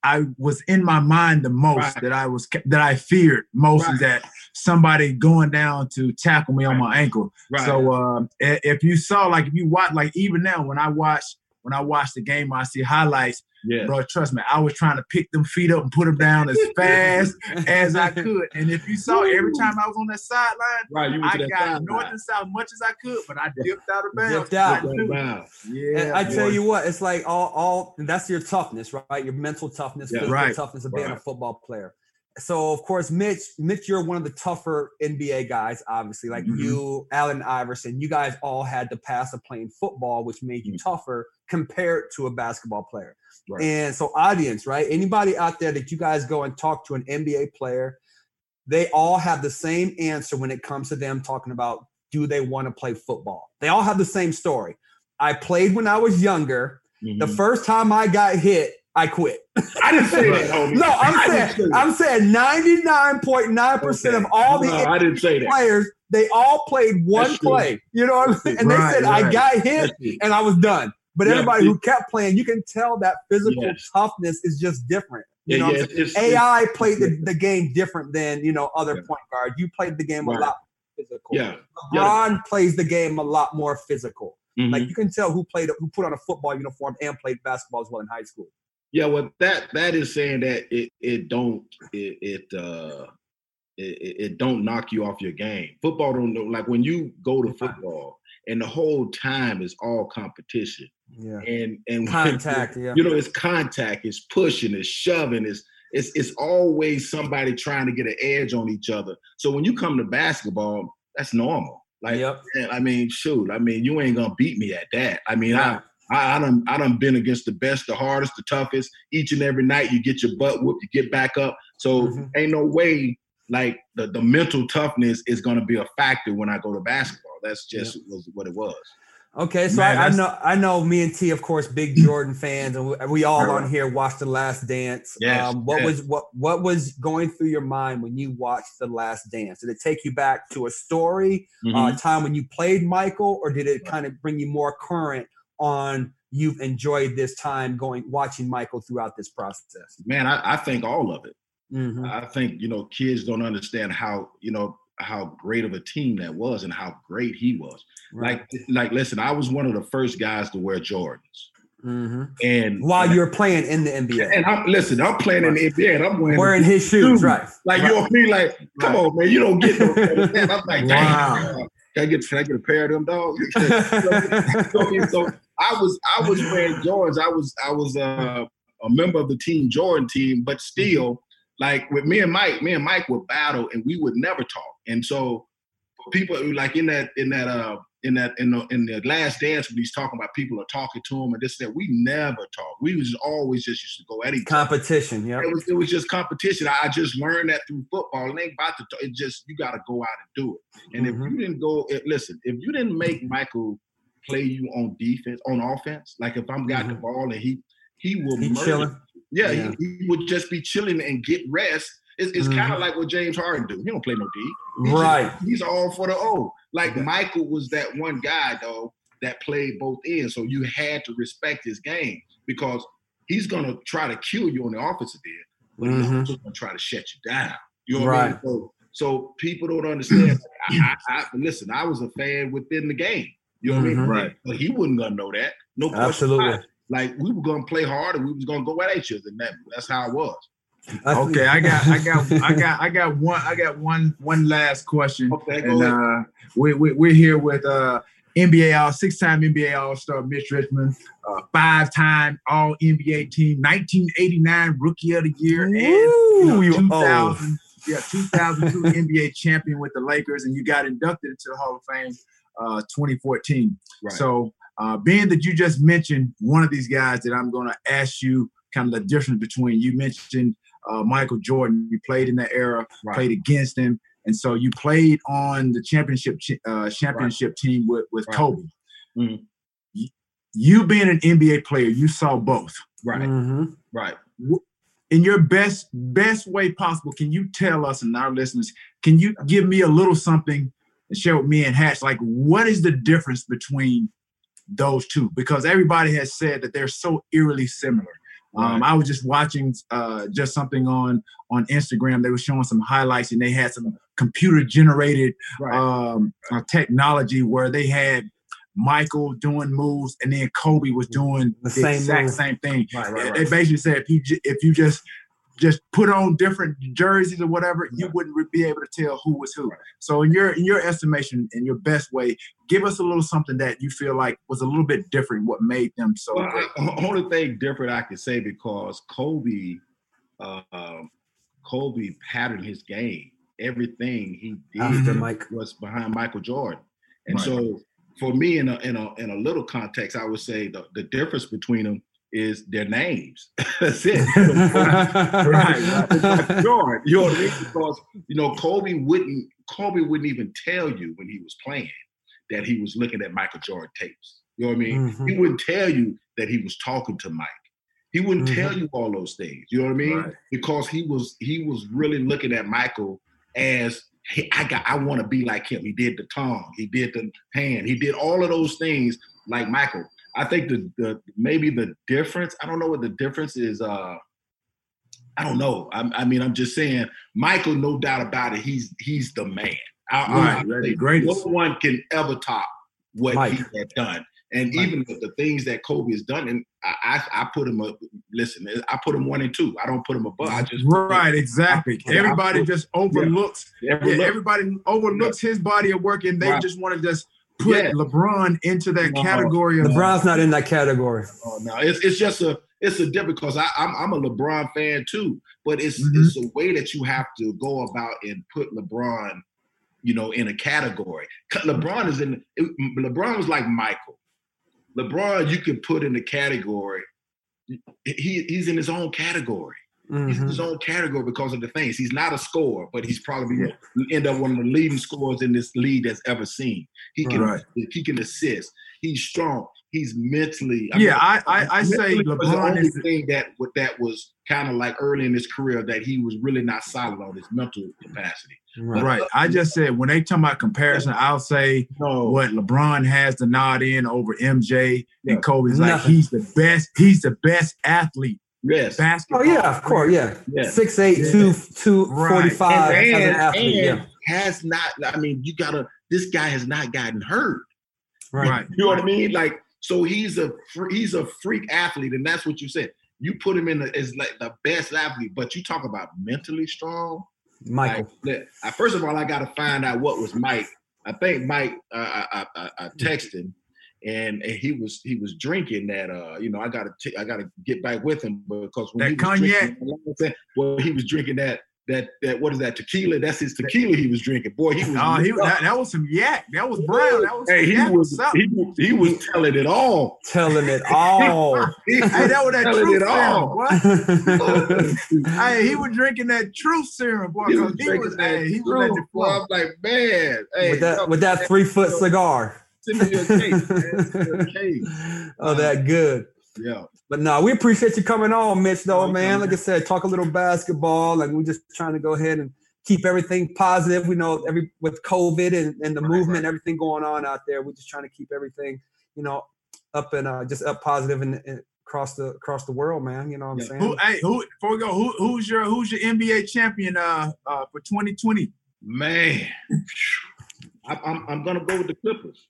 I was in my mind the most Right. that I was that I feared most Right. is that somebody going down to tackle me on my ankle. right. So i- if you saw like if you watch like even now when I watch when I watch the game I see highlights, yeah. bro. Trust me, I was trying to pick them feet up and put them down as fast as I could. And if you saw every time I was on that sideline. Right, I that got north and south as much as I could, but I dipped out of bounds. Dipped out. Right about. Yeah, And I tell you what, it's like all all that's your toughness, right? Your mental toughness, Yeah. physical Right. toughness of being a football player. So of course, Mitch, Mitch, you're one of the tougher NBA guys, obviously. Like Mhm. you, Allen Iverson, you guys all had the pass of playing football, which made you tougher compared to a basketball player. Right. And so, audience, right? Anybody out there that you guys go and talk to an NBA player, they all have the same answer when it comes to them talking about do they want to play football. They all have the same story. I played when I was younger. The Mhm. first time I got hit, I quit. I didn't say that, homie. No, I'm saying say. I'm saying 99.9% of all the No, I didn't say that. players, they all played one play. You know what I mean? And they Right, said I got hit and I was done. But Yeah, everybody see- who kept playing, you can tell that physical Yes. toughness is just different. You Yeah, know, yeah, it's- it's- AI played the, the game different than you know other point guards. You played the game Right. a lot physical. Yeah. LeBron plays the game a lot more physical. Mhm. Like you can tell who played who put on a football uniform and played basketball as well in high school. Yeah, well, that that is saying that it it don't it it uh it, it- it don't knock you off your game. Football don't know like when you go to football and the whole time is all competition. Yeah. And and Contact, yeah. you know, it's contact, it's pushing, it's shoving, it's it's it's always somebody trying to get an edge on each other. So when you come to basketball, that's normal. Like, Yep. I mean, shoot, I mean, you ain't gonna beat me at that. I mean, Right. I, I I done I done been against the best, the hardest, the toughest. Each and every night, you get your butt whooped, you get back up. So Mhm. ain't no way like the the mental toughness is gonna be a factor when I go to basketball. That's just was what it was. Okay, so Man, I, I know I know me and T, of course, big Jordan fans, and we, we all on here watched The Last Dance. Yes, um, what yes. was what what was going through your mind when you watched The Last Dance? Did it take you back to a story, Mm-hmm. uh, a time when you played Michael, or did it kind of bring you more current on you've enjoyed this time going watching Michael throughout this process? Man, I, I think all of it. Mhm. I think you know kids don't understand how you know how great of a team that was and how great he was. Like like listen, I was one of the first guys to wear Jordans, Mhm. and while you're playing in the NBA, and I'm listen, I'm playing in the NBA and I'm wearing wearing his shoes, shoes. right? like right. you know me, like come Right. on, man, you don't get no better. I'm like, Wow. damn, can I get can I get a pair of them dogs? so, so I was I was wearing Jordans. I was I was uh, a member of the team Jordan team, but still, like with me and Mike, me and Mike would battle, and we would never talk. And so, for people like in that in that uh in that in the in the last dance when he's talking about people are talking to him and this and that, we never talk. We was always just used to go at each. Competition, yeah. It was it was just competition. I, just learned that through football. It ain't about to. Talk. It just you got to go out and do it. And Mhm. if you didn't go, it, listen, if you didn't make Michael play you on defense, on offense, like if I'm got the Mhm. ball and he he will He murder. chilling. Yeah, Yeah. He, he would just be chilling and get rest. It's, it's kind Mhm. of like what James Harden do. He don't play no D. He's just- Right. he's all for the O. Like Okay. Michael was that one guy though that played both ends, so you had to respect his game because he's gonna try to kill you on the offensive end, but he's Mhm. also gonna try to shut you down. You know what I mean? Right. So, so people don't understand. I, I, I, listen, I was a fan within the game. You know what I Mhm. mean? Right. But he wasn't gonna know that. No question Absolutely. About it. Like we were gonna play hard and we was gonna go at each other, and that, that's how it was. Okay, I got, I got, I got, I got one, I got one, one last question. Okay, and uh, we, we, we're here with uh, NBA All six-time NBA All Star Mitch Richmond, uh, five-time All NBA team, 1989 Rookie of the Year, and you know, Woo, you 2000, yeah, 2002 NBA champion with the Lakers, and you got inducted into the Hall of Fame, uh, 2014. Right. So, uh, being that you just mentioned one of these guys that I'm going to ask you kind of the difference between you mentioned uh, Michael Jordan, you played in that era, Right. played against him, and so you played on the championship uh, championship team with with Right. Kobe. Mhm. You, you being an NBA player, you saw both. right, Mhm. right. In your best best way possible, can you tell us and our listeners? Can you give me a little something and share with me and Hatch? Like, what is the difference between those two? Because everybody has said that they're so eerily similar. Um, I was just watching uh, just something on on Instagram. They were showing some highlights, and they had some computer generated Right. um, uh, technology where they had Michael doing moves, and then Kobe was doing The the, same exact move. same thing. right, right, They- basically said if you if you just just put on different jerseys or whatever, you wouldn't be able to tell who was who. Right. So in your in your estimation, in your best way, give us a little something that you feel like was a little bit different. What made them so Well, great? I, only thing different I can say because Kobe, uh, um, Kobe patterned his game. Everything he did After Mhm. Mike. was behind Michael Jordan, and Right. so for me, in a in a in a little context, I would say the, the difference between them is their names. That's it. right. Jordan, you know what I mean? Because you know Kobe wouldn't Kobe wouldn't even tell you when he was playing that he was looking at Michael Jordan tapes. You know what I mean? Mhm. He wouldn't tell you that he was talking to Mike. He wouldn't tell you all those things. You know what I mean? Right. Because he was he was really looking at Michael as hey, I got I want to be like him. He did the tongue, he did the hand, he did all of those things like Michael. I think the the maybe the difference, I don't know what the difference is uh I don't know. I, I mean, I'm just saying, Michael, no doubt about it, he's he's the man. I, I- Right, think greatest. No one can ever top what Mike. he had done. And Mike. even with the things that Kobe has done, and I, I, I put him up. Listen, I put him one and two. I don't put him above. I just Right, exactly. I- Everybody I- just overlooks. Every Yeah, everybody overlooks his body of work, and they Right. just want to just put Yeah. LeBron into that No. category of LeBron's not in that category. Oh no, it's it's just a it's a different because I I'm, I'm a LeBron fan too, but it's Mhm. it's a way that you have to go about and put LeBron, you know, in a category. LeBron is in it- LeBron was like Michael. LeBron, you can put in the category. He he's in his own category. He's in his mm-hmm. own category because of the things. He's not a scorer, but he's probably gonna end up one of the leading scorers in this league that's ever seen. He can Right. he can assist. He's strong. He's mentally. Yeah, I- I- I say mentally the LeBron only is the- thing that what that was kind of like early in his career that he was really not solid on his mental capacity. Right. right. I just said when they talk about comparison, I'll say No, what LeBron has the nod in over MJ Yeah. and Kobe's like Nothing. he's the best. He's the best athlete. Yes, Basketball. Oh yeah, of course, yeah. Yeah. Six eight, Yeah. two two Right. forty five and, as an athlete. and yeah. has not. I mean, you gotta. This guy has not gotten hurt. Right. Right. You know what I mean? Like, so he's a he's a freak athlete, and that's what you said. You put him in the, as like the best athlete, but you talk about mentally strong. Michael. Like, I- first of all, I got to find out what was Mike. I think Mike. Uh, I, I, I, I texted him, and, and he was he was drinking that. Uh, you know, I got to I got to get back with him because when That he was drinking, well, he was drinking that that that what is that tequila? That's his tequila he was drinking. Boy, he was. Oh, he, that, that was some yak. That was brown. That was Hey, he yak was or he, was- he was telling it all. Telling it all. He Hey, that was that telling truth it serum, all. boy. Hey, he was drinking that truth serum, boy. He 'cause was He drinking was, that hey, he was truth, letting it I'm like, man, hey, with that with that three foot cigar. Send me your case, man. Your case. Oh, that good. Yeah, But no, we appreciate you coming on, Mitch. Though, Okay, man. Like I said, talk a little basketball. Like we're just trying to go ahead and keep everything positive. We know every with COVID and, and the Right, movement, and everything going on out there. We're just trying to keep everything, you know, up and uh, just up positive and, and across the across the world, man. You know what I'm Yeah. saying? Who, hey, who? Before we go, who, who's your who's your NBA champion uh, uh for 2020? man. I, I'm I'm gonna go with the Clippers.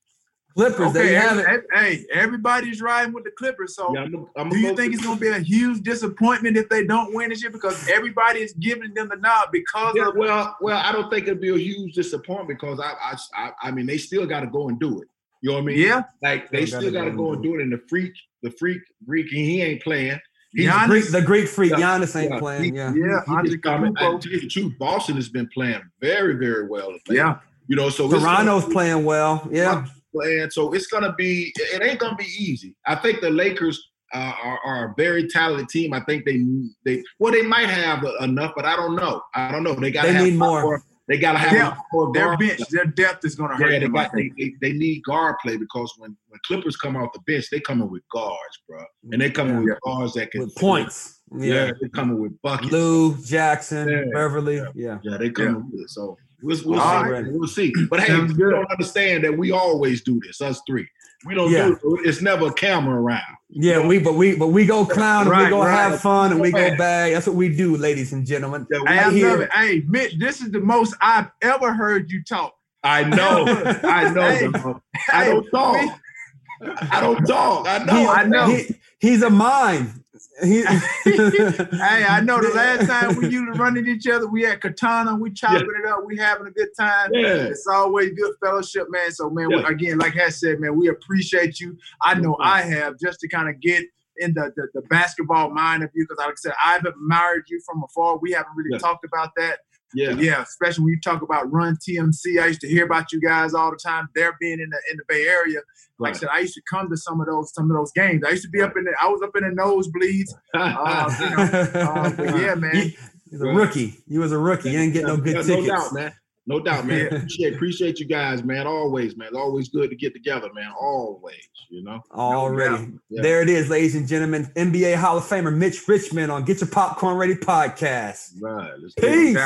Clippers. there Okay, you have every- it. hey, everybody's riding with the Clippers. So, Yeah, I'm, gonna- I'm do you think with it's going to be a huge disappointment if they don't win this year? Because everybody is giving them the nod because Yeah, of well, well, I don't think it'd be a huge disappointment because I, I, I, I mean, they still got to go and do it. You know what I mean? yeah. Like they Still still gotta got to go go and and do it. And the freak, the freak, Greek, he ain't playing. He's Giannis- Greek, the Greek freak Yeah. Giannis ain't Yeah, playing. he- Yeah. Yeah, he just coming. Antetokounmpo. And to tell you the truth, Boston has been playing very, very well. Yeah. You know, so it's Toronto's playing well. Yeah. Playing. So it's gonna be. It ain't gonna be easy. I think the Lakers uh, are, are a very talented team. I think they they well they might have enough, but I don't know. I don't know. They got They have need more. They gotta have Depth. more Their guard bench, play. their depth is going to hurt Yeah, they, them. Got, they, they, they need guard play because when, when Clippers come off the bench, they coming with guards, bro, and they coming with guards that can With points. Yeah, Yeah. they coming with buckets. Lou, Jackson, Yeah. Beverley. Yeah. Yeah, they coming with it. So we'll, we'll All see. right. We'll see. But hey, Sounds you good. don't understand that we always do this. Us three, we don't Yeah. do it. It's never a camera around. Yeah, we but we but we go clown and we go right. have fun and we go bag. That's what we do, ladies and gentlemen. Yeah, Hey, I Right love here. it. Hey, Mitch, this is the most I've ever heard you talk. I know. I know. Hey. I don't talk. I don't talk. I know. He- I know. he- he's a mind. He, Hey, I know the last time we used to run into each other, we had Katana, we chopping it up, we having a good time. Yeah. It's always good fellowship, man. So, man, Yeah. again, like I said, man, we appreciate you. I know I have just to kind of get in the, the, the basketball mind of you because, like I said, I've admired you from afar. We haven't really Yeah. talked about that. Yeah. Yeah, especially when you talk about Run TMC. I used to hear about you guys all the time. They're being in the in the Bay Area. Like I said, I used to come to some of those some of those games. I used to be up in the I was up in the nosebleeds. Uh, you know, uh, yeah, man. You- He's a rookie. You was a rookie. You didn't get no good Yeah, tickets. No doubt, man. No doubt, man. Appreciate, appreciate you guys, man. Always, man. It's always good to get together, man. Always, you know. Already. Yeah. There it is, ladies and gentlemen. NBA Hall of Famer Mitch Richmond on Get Your Popcorn Ready podcast. Right. Let's Peace.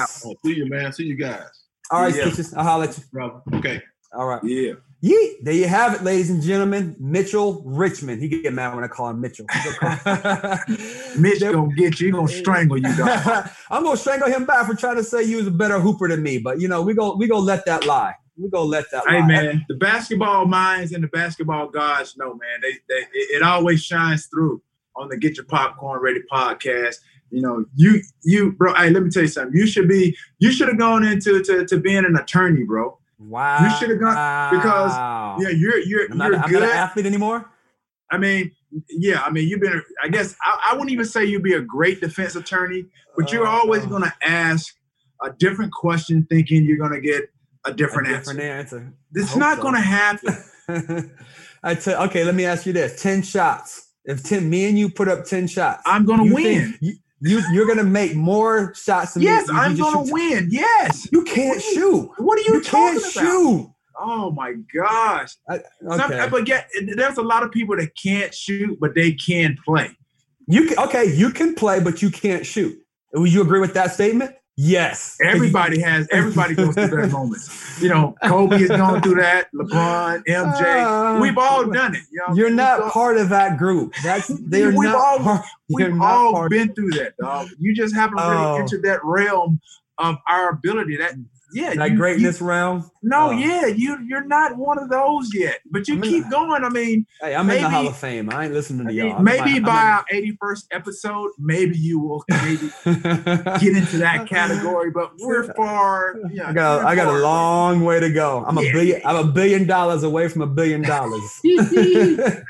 See you, man. See you guys, All right, Yeah. bitches. I'll holler at you. brother. Okay. All right. Yeah. Yeet. There you have it, ladies and gentlemen. Mitchell Richmond. He get mad when I call him Mitchell. Mitch gonna get you. He gonna strangle you, dog. I'm gonna strangle him back for trying to say you was a better hooper than me, but you know, we go we gonna let that lie. We gonna let that hey lie. man, the basketball minds and the basketball gods know, man. They they it, it always shines through on the Get Your Popcorn Ready podcast. You know, you you bro. Hey, let me tell you something. You should be you should have gone into to, to being an attorney, bro. Wow. You should have gone because yeah, you're you're I'm not, you're I'm good. not an athlete anymore. I mean, yeah, I mean, you've been. I guess I, I wouldn't even say you'd be a great defense attorney, but you're always Uh, going to ask a different question, thinking you're going to get a a different, different answer. answer. It's not so. going to happen. I tell. Okay, let me ask you this: ten shots. If ten, me and you put up ten shots, I'm going to win. think You, you you're gonna make more shots than Yes, me. You I'm going to shoot- win. Yes. You can't What are shoot. What are you, You can't about? shoot. Oh my gosh. I- Some- okay. but yeah, there's a lot of people that can't shoot, but they can play. You can, okay, you can play, but you can't shoot. Would you agree with that statement? Yes. Everybody has. Everybody goes through that moment. You know, Kobe is going through that. LeBron, MJ. Uh, We've all done it. You know, You're not all- part of that group. That's they're We've not. all- part, We've all been through that, dog. You just haven't really Oh. entered that realm of our ability. That yeah, that you- greatness realm. You, no, Oh. yeah, you you're not one of those yet. But you I'm keep the- going. I mean, Hey, I'm in the Hall of Fame. I ain't listening I to mean, y'all. maybe I'm- by I'm our 81st episode, maybe you will maybe get into that category. But we're far. Yeah, I got, we're I got far a long way to go. I'm a billion. I'm a billion dollars away from a billion dollars.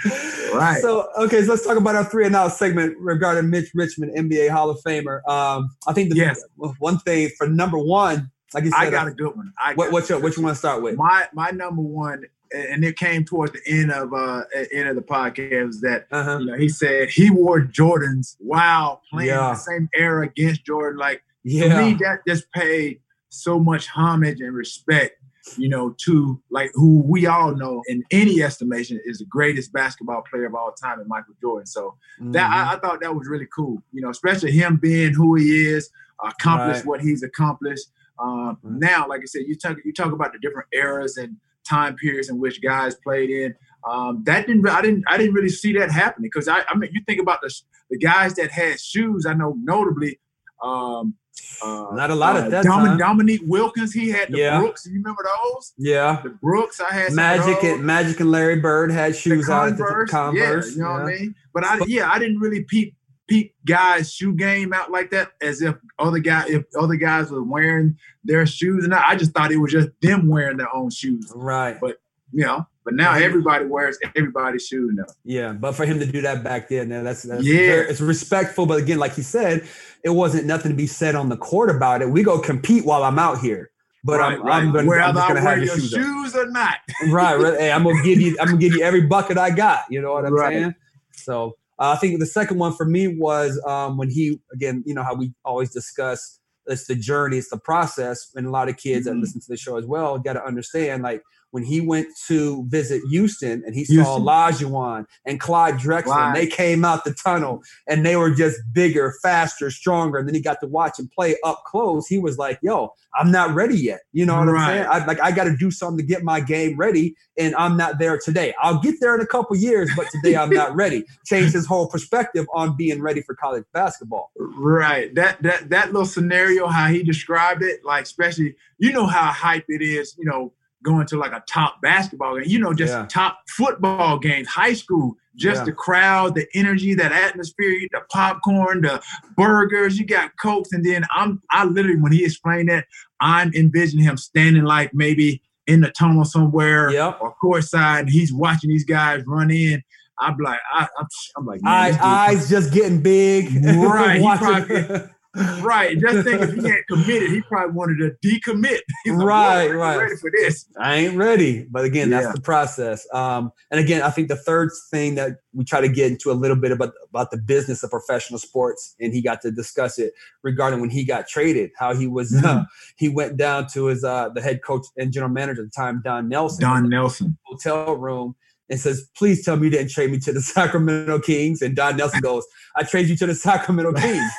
Right. So okay, so let's talk about our three and out segment regarding Mitch Richmond, NBA Hall of Famer. Um, I think the Yes. one thing for number one, like you said, I got a good one. I what got- what you what you want to start with? my my number one, and it came towards the end of uh end of the podcast was that Uh-huh. you know he said he wore Jordans while playing Yeah. the same era against Jordan. Like Yeah, me, that just paid so much homage and respect. You know, to like who we all know in any estimation is the greatest basketball player of all time, in Michael Jordan. So that Mhm. I, I thought that was really cool. You know, especially him being who he is, accomplished Right. what he's accomplished. Um, Now, like I said, you talk you talk about the different eras and time periods in which guys played in. Um, that didn't I didn't I didn't really see that happening because I, I mean you think about the the guys that had shoes. I know notably. Um, uh, Not a lot uh, at that Domin-. Dominique Wilkins, he had the Yeah. Brooks. You remember those? yeah. The Brooks, I had Magic and Magic and Larry Bird had the shoes out. at the Converse, Converse. yeah, you know what I mean. But I, yeah, I didn't really peep peep guys' shoe game out like that, as if other guy, if other guys were wearing their shoes, and I, I just thought it was just them wearing their own shoes, Right. But you know. But now everybody wears everybody's shoes now. Yeah, but for him to do that back then, now that's, that's Yeah. very- it's respectful. But again, like he said, it wasn't nothing to be said on the court about it. We go compete while I'm out here, but I'm, I'm gonna, I'm just gonna wear have your shoes. shoes or not. right, right. Hey, I'm gonna give you, I'm gonna give you every bucket I got. You know what I'm Right. saying? So uh, I think the second one for me was um, when he again, you know how we always discuss it's the journey, it's the process, and a lot of kids that Mhm. listen to the show as well got to understand like when he went to visit Houston and he saw Houston. Olajuwon and Clyde Drexler, and they came out the tunnel and they were just bigger, faster, stronger. And then he got to watch and play up close. He was like, "Yo, I'm not ready yet." You know what Right. I'm saying? I, like I got to do something to get my game ready, and I'm not there today. I'll get there in a couple years, but today I'm not ready. Changed his whole perspective on being ready for college basketball. Right. That that that little scenario, how he described it, like especially, you know how hype it is, you know, going to like a top basketball game, you know, just Yeah. top football games, high school, just Yeah. the crowd, the energy, that atmosphere, the popcorn, the burgers, you got cokes, and then I'm I literally when he explained that, I'm envisioning him standing like maybe in the tunnel somewhere Yep. or courtside, and he's watching these guys run in. I'm like, I, I'm, I'm like, man, Eyes, eyes just getting big. Right, Watching- Right. Just think if he had committed, he probably wanted to decommit. He's Right, "Boy, I'm right. Ready for this. I ain't ready. But again, Yeah. that's the process. Um, and again, I think the third thing that we try to get into a little bit about about the business of professional sports, and he got to discuss it regarding when he got traded, how he was uh, Mhm. he went down to his uh, the head coach and general manager at the time, Don Nelson, Don Nelson. hotel room. And says, please tell me you didn't trade me to the Sacramento Kings. And Don Nelson goes, I trade you to the Sacramento Kings.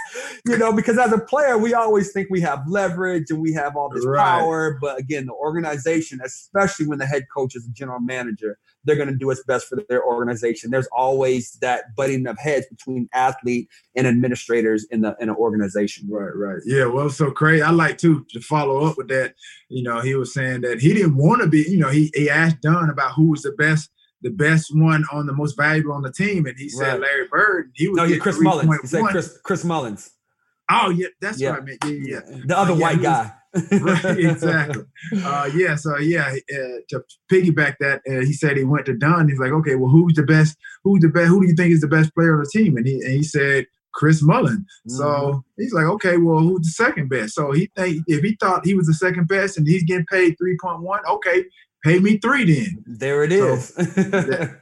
you know, because as a player, we always think we have leverage and we have all this Right. power. But again, the organization, especially when the head coach is a general manager, they're going to do what's best for their organization. There's always that butting of heads between athlete and administrators in the in an organization. Right, right. Yeah, well, so crazy. I like to to follow up with that. You know, he was saying that he didn't want to be, you know, he, he asked Don about who was the best, the best one on the most valuable on the team. And he said Right. Larry Bird. He was No, getting Chris Mullins. He said Chris Chris Mullins. Oh, yeah, that's Yeah. what I meant. Yeah, yeah. The other Uh, yeah, white was- guy. right, exactly. Uh, yeah, so yeah, uh, to piggyback that, uh, he said he went to Don. He's like, okay, well, who's the best? Who's the best? Who do you think is the best player on the team? And he and he said Chris Mullin. Mm-hmm. So he's like, okay, well, who's the second best? So he think if he thought he was the second best and he's getting paid three point one, okay, pay me three then. There it is. So that,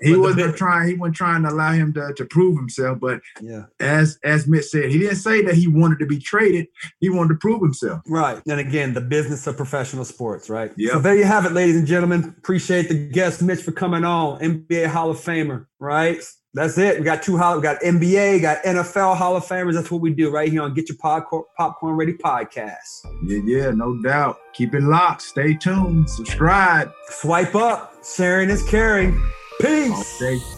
he wasn't trying. He wasn't trying to allow him to, to prove himself. But yeah, as as Mitch said, he didn't say that he wanted to be traded. He wanted to prove himself. Right. And again, the business of professional sports. Right. Yeah. So there you have it, ladies and gentlemen. Appreciate the guest Mitch for coming on, NBA Hall of Famer. Right. That's it. We got two Hall. We got NBA, got NFL Hall of Famers. That's what we do right here on Get Your Popcorn, Popcorn Ready podcast. Yeah, yeah, no doubt. Keep it locked. Stay tuned. Subscribe. Swipe up. Sharing is caring. Peace.